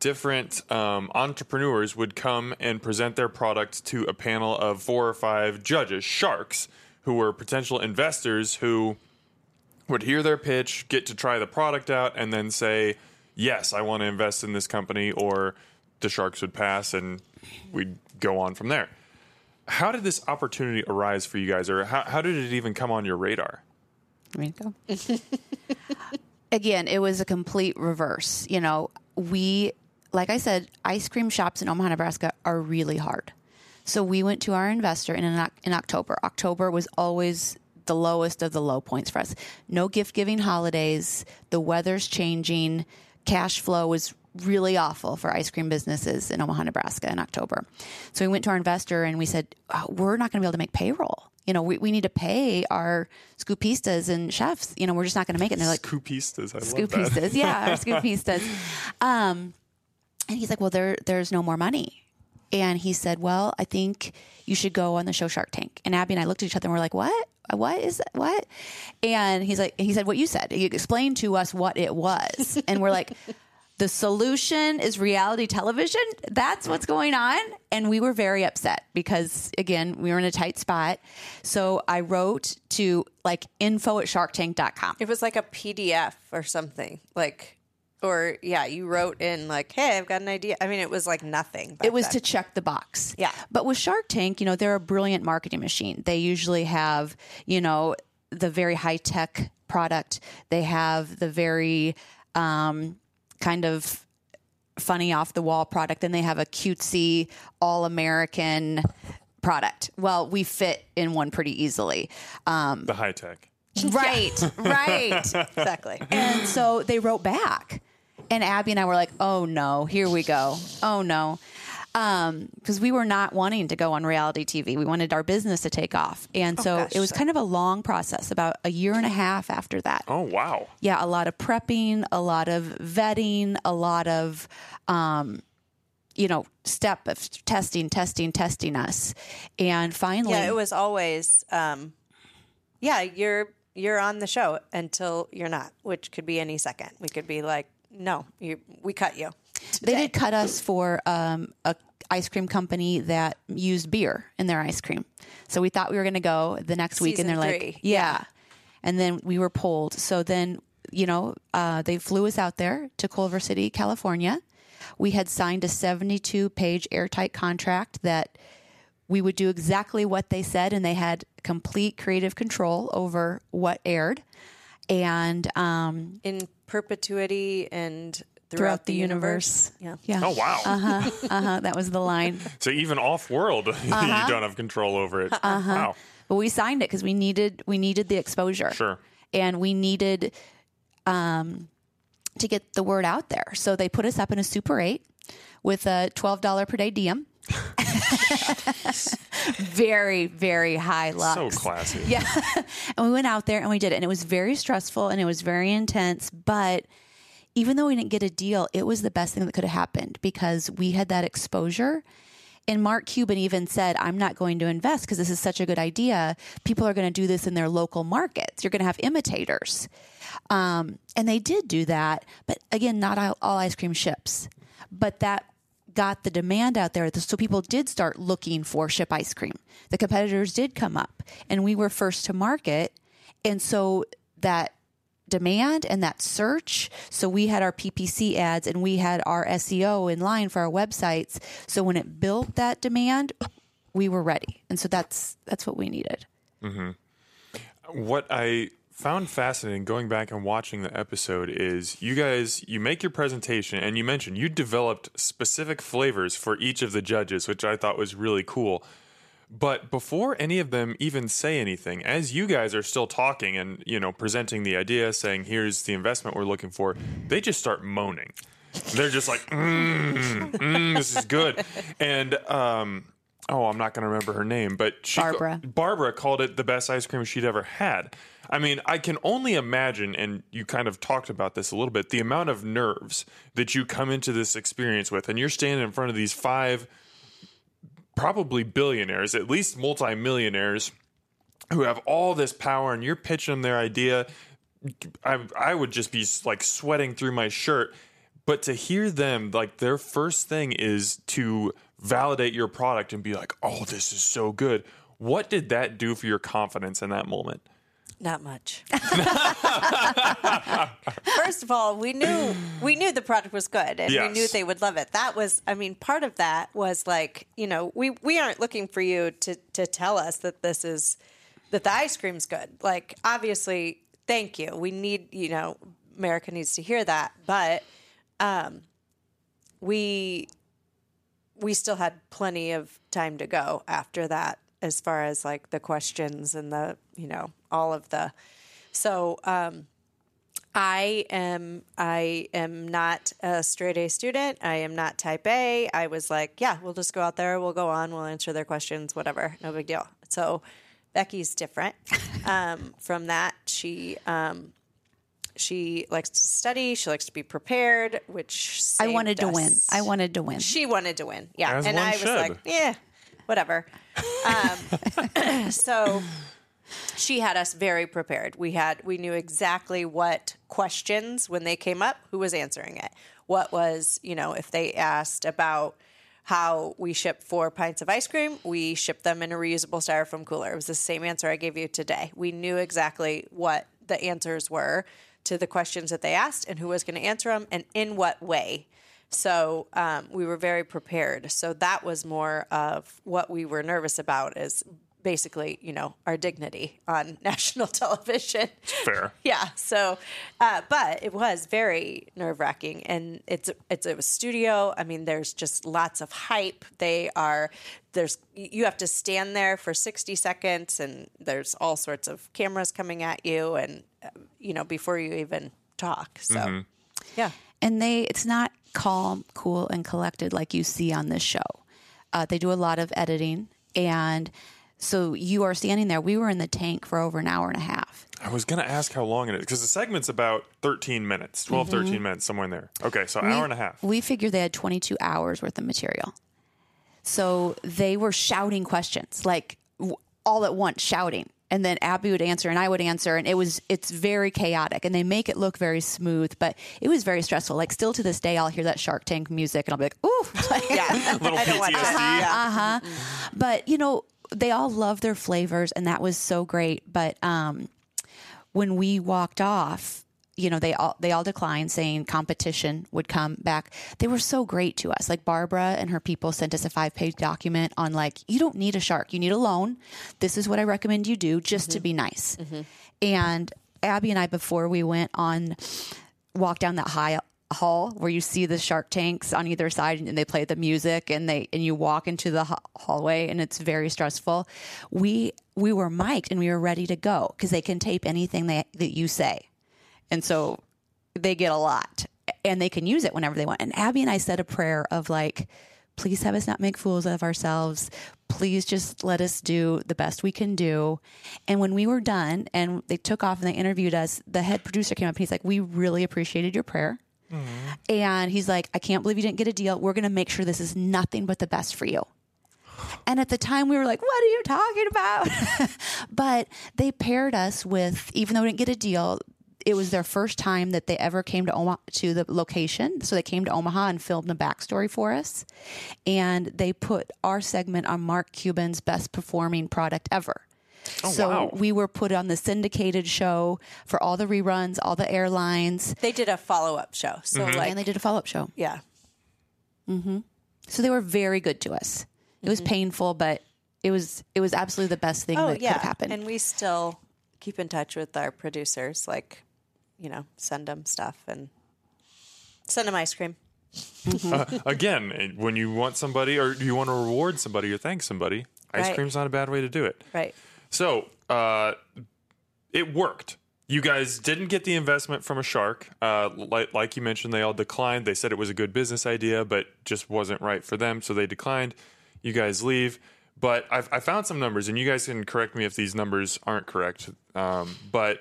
different um, entrepreneurs would come and present their product to a panel of four or five judges, sharks, who were potential investors who would hear their pitch, get to try the product out, and then say, Yes, I want to invest in this company, or the sharks would pass and we'd go on from there. How did this opportunity arise for you guys, or how, how did it even come on your radar? me to go. Again, it was a complete reverse. You know, we, like I said, ice cream shops in Omaha, Nebraska are really hard. So we went to our investor in, an, in October. October was always the lowest of the low points for us. No gift giving holidays. The weather's changing. Cash flow was really awful for ice cream businesses in Omaha, Nebraska in October. So we went to our investor and we said, oh, we're not going to be able to make payroll. You know, we, we need to pay our scoopistas and chefs. You know, we're just not going to make it. And they're like, Scoopistas. I scoopistas. Yeah, our scoopistas. Um, and he's like, well, there, there's no more money. And he said, well, I think you should go on the show Shark Tank. And Abby and I looked at each other and we're like, what? What is that? What? And he's like, he said what you said. He explained to us what it was. and we're like, the solution is reality television. That's what's going on. And we were very upset because, again, we were in a tight spot. So I wrote to like info at sharktank.com. It was like a PDF or something. Like, or yeah, you wrote in like, "Hey, I've got an idea." I mean, it was like nothing. It was then. to check the box. Yeah. But with Shark Tank, you know, they're a brilliant marketing machine. They usually have, you know, the very high tech product. They have the very um, kind of funny off the wall product. and they have a cutesy, all American product. Well, we fit in one pretty easily. Um, The high tech. right, right. exactly. And so they wrote back. And Abby and I were like, oh no, here we go. Oh no. Because we were not wanting to go on reality TV. We wanted our business to take off. And so gosh, it was kind of a long process, about a year and a half after that. Oh wow. Yeah, a lot of prepping, a lot of vetting, a lot of, um, you know, step of testing, testing, testing us. And finally, Yeah, it was always, um, yeah, you're you're on the show until you're not, which could be any second. We could be like, no, you, we cut you. They did cut us for um, a ice cream company that used beer in their ice cream. So we thought we were going to go the next week, and they're like, three. yeah. And then we were pulled. So then, you know, uh, they flew us out there to Culver City, California. We had signed a 72 page airtight contract that we would do exactly what they said, and they had complete creative control over what aired. And um, in perpetuity and throughout, throughout the, the universe. universe. Yeah. yeah, Oh wow. uh-huh, Uh huh. that was the line. So even off world, Uh-huh. you don't have control over it. Uh Wow. But we signed it because we needed we needed the exposure. Sure. And we needed um, to get the word out there. So they put us up in a Super 8 with a $12 per day diem. very, very high lux. So classy. Yeah. and we went out there and we did it. And it was very stressful and it was very intense. But even though we didn't get a deal, it was the best thing that could have happened because we had that exposure. And Mark Cuban even said, I'm not going to invest because this is such a good idea. People are going to do this in their local markets. You're going to have imitators. Um, and they did do that. But again, not all, all ice cream ships. But that got the demand out there. So people did start looking for ship ice cream. The competitors did come up and we were first to market. And so that demand and that search. So we had our PPC ads and we had our SEO in line for our websites. So when it built that demand, we were ready. And so that's that's what we needed. Mm-hmm. What I found fascinating going back and watching the episode is you guys you make your presentation and you mentioned you developed specific flavors for each of the judges, which I thought was really cool. But before any of them even say anything, as you guys are still talking and you know presenting the idea, saying here's the investment we're looking for, they just start moaning. They're just like, mm, mm, this is good, and um, oh, I'm not going to remember her name, but she, Barbara. Barbara called it the best ice cream she'd ever had. I mean, I can only imagine, and you kind of talked about this a little bit, the amount of nerves that you come into this experience with, and you're standing in front of these five probably billionaires, at least multimillionaires, who have all this power, and you're pitching them their idea. I, I would just be like sweating through my shirt. But to hear them, like their first thing is to validate your product and be like, oh, this is so good. What did that do for your confidence in that moment? Not much. First of all, we knew we knew the product was good and Yes. we knew they would love it. That was I mean, part of that was like, you know, we we aren't looking for you to to tell us that this is that the ice cream's good. Like obviously, thank you. We need, you know, America needs to hear that, but um we we still had plenty of time to go after that as far as like the questions and the you know all of the so um I am I am not a straight A student. I am not type A. I was like, yeah, we'll just go out there, we'll go on, we'll answer their questions, whatever. No big deal. So Becky's different um, from that. She um, she likes to study. She likes to be prepared, which I wanted to win. I wanted to win. She wanted to win. Yeah. As and one I was like, yeah, whatever. Um, so she had us very prepared. We had we knew exactly what questions when they came up, who was answering it. What was, you know, if they asked about how we ship four pints of ice cream, we ship them in a reusable styrofoam cooler. It was the same answer I gave you today. We knew exactly what the answers were to the questions that they asked and who was going to answer them and in what way. So um, we were very prepared. So that was more of what we were nervous about is basically, you know, our dignity on national television. Fair. Yeah. So, uh, but it was very nerve wracking, and it's it's a studio. I mean, there's just lots of hype. They are there's you have to stand there for 60 seconds, and there's all sorts of cameras coming at you, and uh, you know before you even talk. So, yeah. and they it's not calm, cool, and collected like you see on this show. Uh, they do a lot of editing, and so you are standing there. We were in the tank for over an hour and a half. I was going to ask how long it is because the segment's about 13 minutes, 12, 13 minutes, somewhere in there. Okay, so hour and a half. We figured they had 22 hours worth of material. So they were shouting questions, like w- all at once, shouting. And then Abby would answer and I would answer. And it was, it's very chaotic. And they make it look very smooth, but it was very stressful. Like, still to this day, I'll hear that Shark Tank music and I'll be like, ooh. like, Yeah. Little I don't want PTSD. that. Yeah. but you know they all love their flavors and that was so great but um when we walked off you know they all they all declined saying competition would come back. They were so great to us. Like barbara and her people sent us a five page document on like you don't need a shark. You need a loan. This is what i recommend you do just to mm-hmm. be nice. Mm-hmm. And abby and i before we went on walk down that high hall where you see the shark tanks on either side and they play the music and they and you walk into the ha- hallway and it's very stressful. We we were mic'd and we were ready to go because they can tape anything they, that you say and so they get a lot and they can use it whenever they want and abby and i said a prayer of like please have us not make fools of ourselves please just let us do the best we can do and when we were done and they took off and they interviewed us the head producer came up and he's like we really appreciated your prayer mm-hmm. and he's like, I can't believe you didn't get a deal. We're going to make sure this is nothing but the best for you. And at the time, we were like, What are you talking about? but they paired us with, even though we didn't get a deal, it was their first time that they ever came to Omaha to the location. So they came to Omaha and filmed a backstory for us. And they put our segment on Mark Cuban's best performing product ever. Oh, so wow. we were put on the syndicated show for all the reruns, all the airlines, They did a follow up show. So, mm-hmm. like, and they did a follow up show. yeah. Mm-hmm. So they were very good to us. It was mm-hmm. painful, but it was it was absolutely the best thing Oh, that yeah. could have happened. And we still keep in touch with our producers, like, you know, send them stuff and send them ice cream. Again, eh, when you want somebody or you want to reward somebody or thank somebody, ice Right. cream's not a bad way to do it. Right. So uh, it worked. You guys didn't get the investment from a shark. Uh, like, like you mentioned, they all declined. They said it was a good business idea, but just wasn't right for them. So they declined. You guys leave. But I've, I found some numbers, and you guys can correct me if these numbers aren't correct. Um, but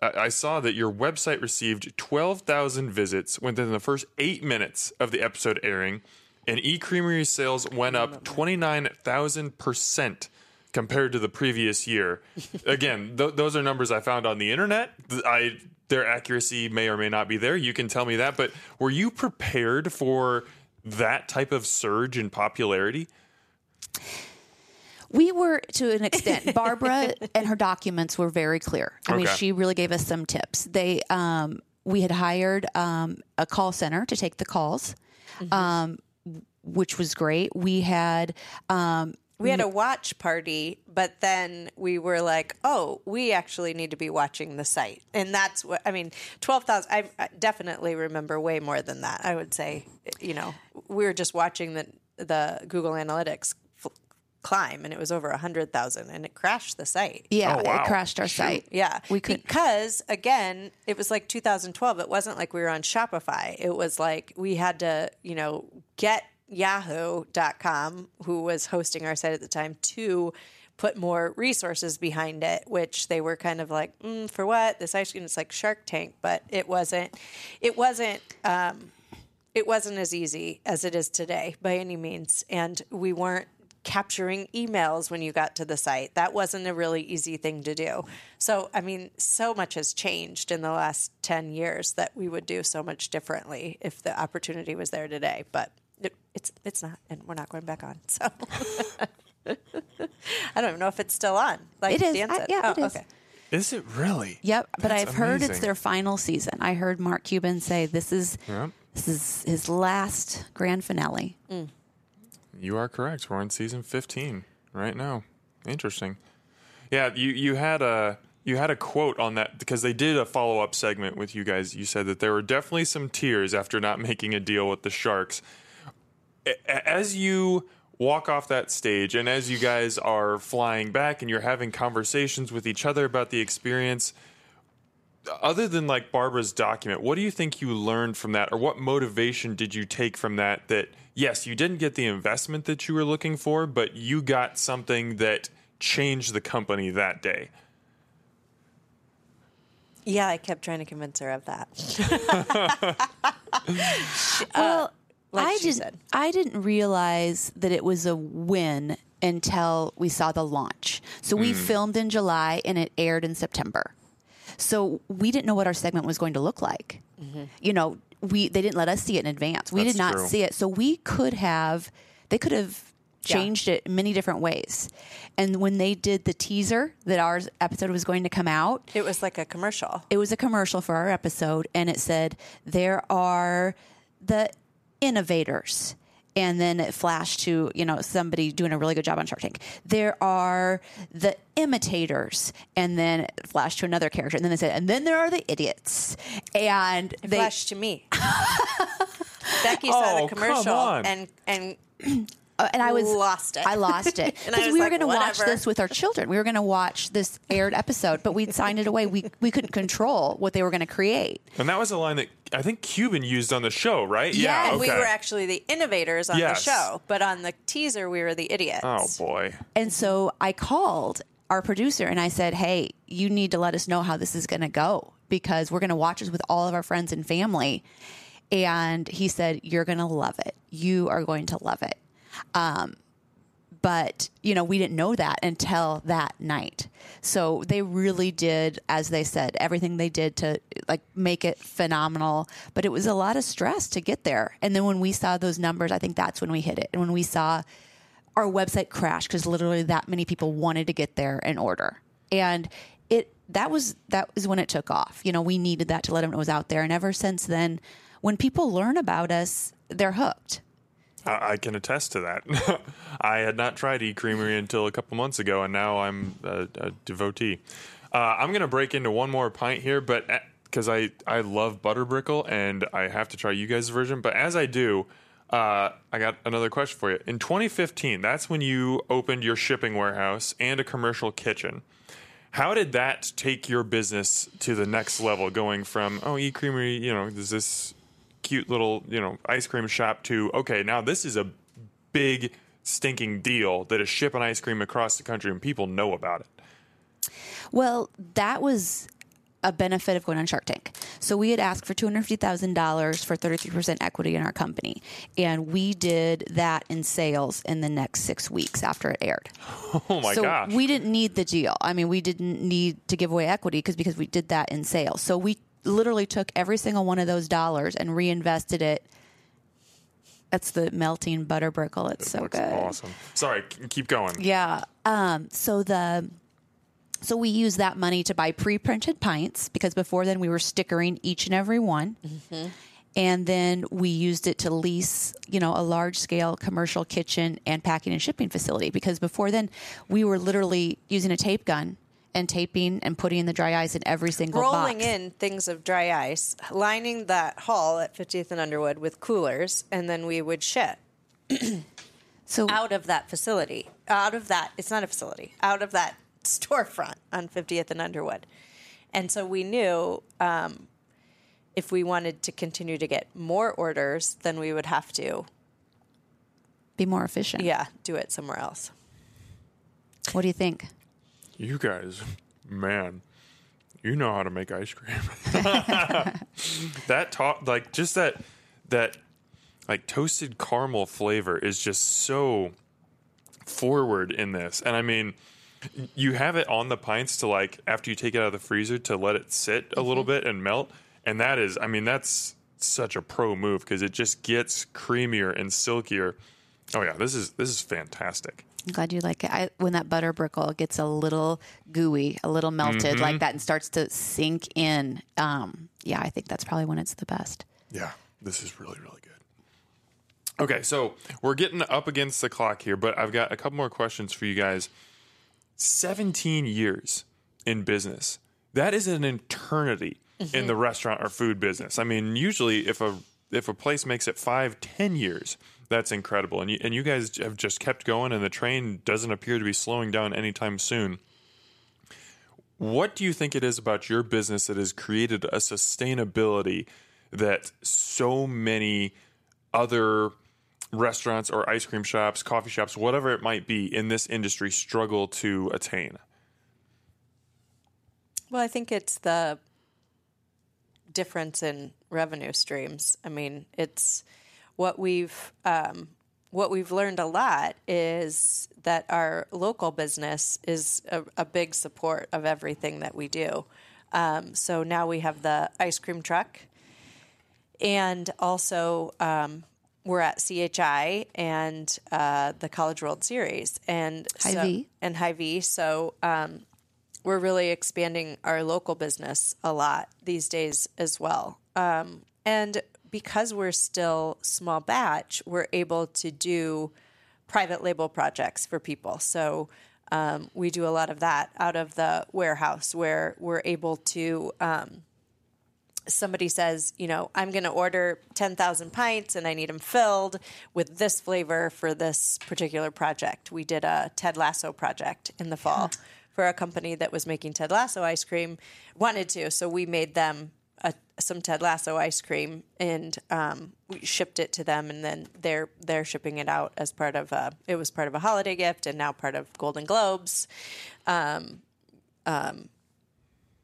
I, saw that your website received 12,000 visits within the first eight minutes of the episode airing, and eCreamery sales went up 29,000% compared to the previous year. Again, th- those are numbers I found on the internet. I their accuracy may or may not be there. You can tell me that, but were you prepared for that type of surge in popularity? We were to an extent. Barbara and her documents were very clear. I mean, she really gave us some tips. They um, we had hired um, a call center to take the calls, um, which was great. We had um, We had a watch party, but then we were like, oh, we actually need to be watching the site. And that's what, I mean, 12,000, I I definitely remember way more than that. I would say, you know, we were just watching the, the Google Analytics f- climb and it was over 100,000 and it crashed the site. yeah, Oh, wow. it crashed our site. Yeah. we could. Because again, it was like 2012. It wasn't like we were on Shopify. It was like we had to, you know, get yahoo.com who was hosting our site at the time to put more resources behind it, which they were kind of like, mm, for what? This ice cream is like Shark Tank, but it wasn't. It wasn't. Um, it wasn't as easy as it is today by any means, and we weren't capturing emails when you got to the site. That wasn't a really easy thing to do. So, I mean, so much has changed in the last 10 years that we would do so much differently if the opportunity was there today, but it, it's it's not and we're not going back on. So I don't even know if it's still on. Like It is. Dan I- yeah, oh, it is. okay. Is it really? Yep, but I've heard it's their final season. I heard Mark Cuban say this is Yep. this is his last grand finale. Mm. You are correct. We're in season 15 right now. Interesting. Yeah, you you had a you had a quote on that because they did a follow up segment with you guys. You said that there were definitely some tears after not making a deal with the Sharks. As you walk off that stage and as you guys are flying back and you're having conversations with each other about the experience, other than like Barbara's document, what do you think you learned from that, or what motivation did you take from that? That yes, you didn't get the investment that you were looking for, but you got something that changed the company that day. Yeah, I kept trying to convince her of that. Well, uh, like I she didn't. said. I didn't realize that it was a win until we saw the launch. So we mm. filmed in July and it aired in September. So we didn't know what our segment was going to look like. Mm-hmm. You know, we they didn't let us see it in advance. We That's did not true. see it. So we could have. They could have Yeah. changed it many different ways. And when they did the teaser that our episode was going to come out, It was like a commercial. it was a commercial for our episode and it said there are the innovators and then it flashed to you know somebody doing a really good job on shark tank there are the imitators and then it flashed to another character and then they said and then there are the idiots and It they flashed to me. Becky saw Oh, the come commercial on. and and uh, and I was lost it. I lost it because was we were going to watch this with our children. We were going to watch this aired episode, but we'd signed it away. We we couldn't control what they were going to create. And that was a line that I think Cuban used on the show, right? Yes. Yeah. we were actually the innovators on Yes. the show, but on the teaser we were the idiots. Oh boy. And so I called our producer and I said, Hey, you need to let us know how this is going to go because we're going to watch this with all of our friends and family. And he said, You're going to love it. You are going to love it. Um, but you know we didn't know that until that night. So they really did as they said everything they did to like make it phenomenal. But it was a lot of stress to get there. And then when we saw those numbers i think that's when we hit it. And when we saw our website crash because literally that many people wanted to get there and order. And it that was that was when it took off. You know we needed that to let them know it was out there. And ever since then when people learn about us they're hooked I I can attest to that. I had not tried E Creamery until a couple months ago, and now I'm a, a devotee. Uh, I'm going to break into one more pint here, but because I, I love Butterbrickle and I have to try you guys' version. But as I do, uh, I got another question for you. In 2015, that's when you opened your shipping warehouse and a commercial kitchen. How did that take your business to the next level, going from, oh, E Creamery, you know, there's this cute little, you know, ice cream shop to, okay, now this is a big stinking deal that is shipping ice cream across the country and people know about it. Well, that was a benefit of going on Shark Tank. So we had asked for two hundred fifty thousand dollars for thirty three percent equity in our company, and we did that in sales in the next six weeks after it aired. Oh my so gosh. we didn't need the deal. I mean, we didn't need to give away equity because because we did that in sales. So we literally took every single one of those dollars and reinvested it. That's the melting butter brickle. It's so Looks good. awesome. Sorry, keep going. Yeah. Um, so the so we use that money to buy pre-printed pints because before then we were stickering each and every one. And then we used it to lease, you know, a large scale commercial kitchen and packing and shipping facility because before then we were literally using a tape gun and taping and putting the dry ice in every single rolling box. in things of dry ice, lining that hall at 50th and Underwood with coolers, and then we would ship So out of that facility, out of that, it's not a facility, out of that storefront on 50th and Underwood. And so we knew um, if we wanted to continue to get more orders, then we would have to, be more efficient. yeah, do it somewhere else. What do you think? You guys, man, you know how to make ice cream. that talk, like just that, that like toasted caramel flavor is just so forward in this. And I mean, you have it on the pints to like after you take it out of the freezer to let it sit a little mm-hmm. bit and melt. And that is, I mean, that's such a pro move because it just gets creamier and silkier. Oh yeah, this is this is fantastic. I'm glad you like it. I, when that butter brickle gets a little gooey, a little melted like that, and starts to sink in. Um, yeah, I think that's probably when it's the best. Yeah, this is really, really good. Okay, so we're getting up against the clock here, but I've got a couple more questions for you guys. 17 years in business. That is an eternity in the restaurant or food business. I mean, usually if a if a place makes it five, ten years, that's incredible. And you, and you guys have just kept going, and the train doesn't appear to be slowing down anytime soon. What do you think it is about your business that has created a sustainability that so many other restaurants or ice cream shops, coffee shops, whatever it might be in this industry struggle to attain? Well, I think it's the difference in revenue streams. I mean, it's what we've um, what we've learned a lot is that our local business is a, a big support of everything that we do. Um, so now we have the ice cream truck, and also um, we're at CHI and uh, the College World Series and so, Hy-Vee. and Hy-Vee. So um, we're really expanding our local business a lot these days as well. Um, and because we're still small batch, we're able to do private label projects for people. So um, we do a lot of that out of the warehouse where we're able to. Um, somebody says, you know, I'm going to order 10,000 pints and I need them filled with this flavor for this particular project. We did a Ted Lasso project in the fall for a company that was making Ted Lasso ice cream, wanted to. So we made them a, some Ted Lasso ice cream and um, we shipped it to them, and then they're they're shipping it out as part of a. It was part of a holiday gift, and now part of Golden Globes. Um, um,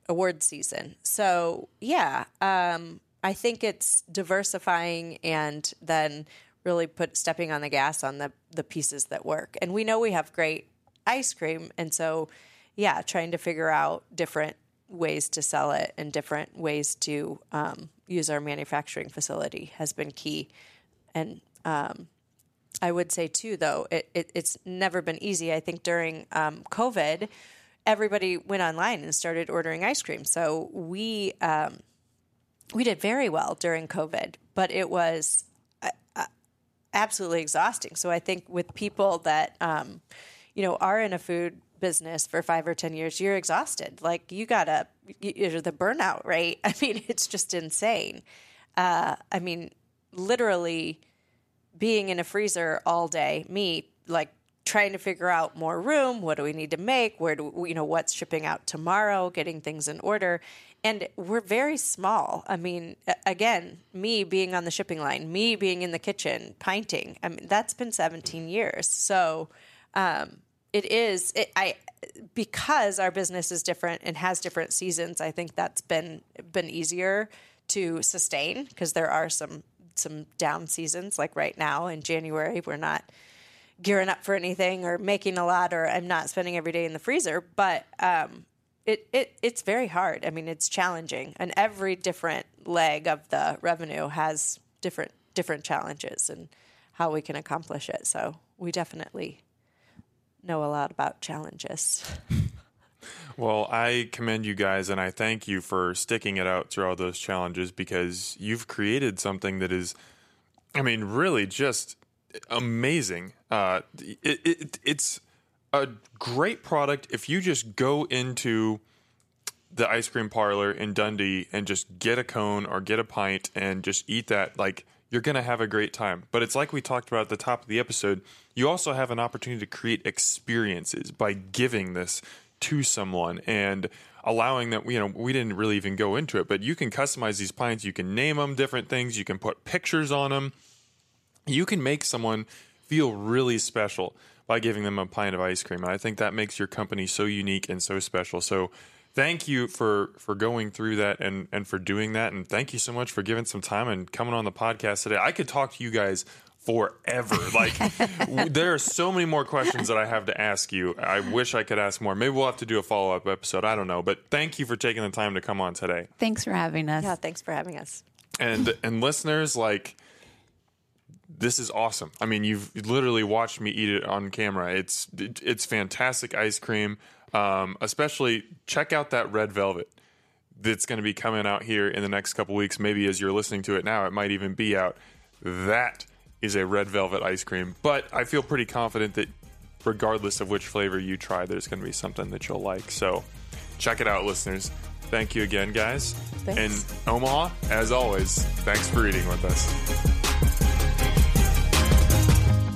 award season. So yeah, um, I think it's diversifying and then really put stepping on the gas on the the pieces that work. And we know we have great ice cream, and so yeah, trying to figure out different ways to sell it and different ways to um, use our manufacturing facility has been key. And um, I would say too, though, it, it, it's never been easy. I think during um, COVID, everybody went online and started ordering ice cream. So we um, we did very well during COVID, but it was uh, uh, absolutely exhausting. So I think with people that um, you know are in a food business for five or ten years, you're exhausted. Like you gotta, you're the burnout rate. I mean, it's just insane. Uh, I mean, literally being in a freezer all day. Me like trying to figure out more room. What do we need to make? Where do we, you know what's shipping out tomorrow? Getting things in order. And we're very small. I mean, again, me being on the shipping line, me being in the kitchen, pinting. I mean, that's been 17 years. So um, it is. It, I because our business is different and has different seasons. I think that's been been easier to sustain because there are some some down seasons. Like right now in January, we're not gearing up for anything or making a lot or I'm not spending every day in the freezer, but um, it, it it's very hard. I mean, it's challenging, and every different leg of the revenue has different different challenges and how we can accomplish it. So we definitely know a lot about challenges. Well, I commend you guys and I thank you for sticking it out through all those challenges because you've created something that is, I mean, really just amazing. Uh, it, it, it's a great product if you just go into the ice cream parlor in Dundee and just get a cone or get a pint and just eat that. Like, you're going to have a great time. But it's like we talked about at the top of the episode. You also have an opportunity to create experiences by giving this to someone and allowing that you know we didn't really even go into it but you can customize these pints you can name them different things you can put pictures on them you can make someone feel really special by giving them a pint of ice cream. And I think that makes your company so unique and so special. So thank you for for going through that and and for doing that and thank you so much for giving some time and coming on the podcast today. I could talk to you guys forever. Like w- there are so many more questions that I have to ask you. I wish I could ask more. Maybe we'll have to do a follow-up episode. I don't know, but thank you for taking the time to come on today. Thanks for having us. Yeah, thanks for having us. And and listeners like this is awesome. I mean, you've literally watched me eat it on camera. It's it's fantastic ice cream. Um, especially check out that red velvet that's going to be coming out here in the next couple weeks. Maybe as you're listening to it now, it might even be out. That is a red velvet ice cream. But I feel pretty confident that regardless of which flavor you try, there's going to be something that you'll like. So check it out, listeners. Thank you again, guys. Thanks. And Omaha, as always, thanks for eating with us.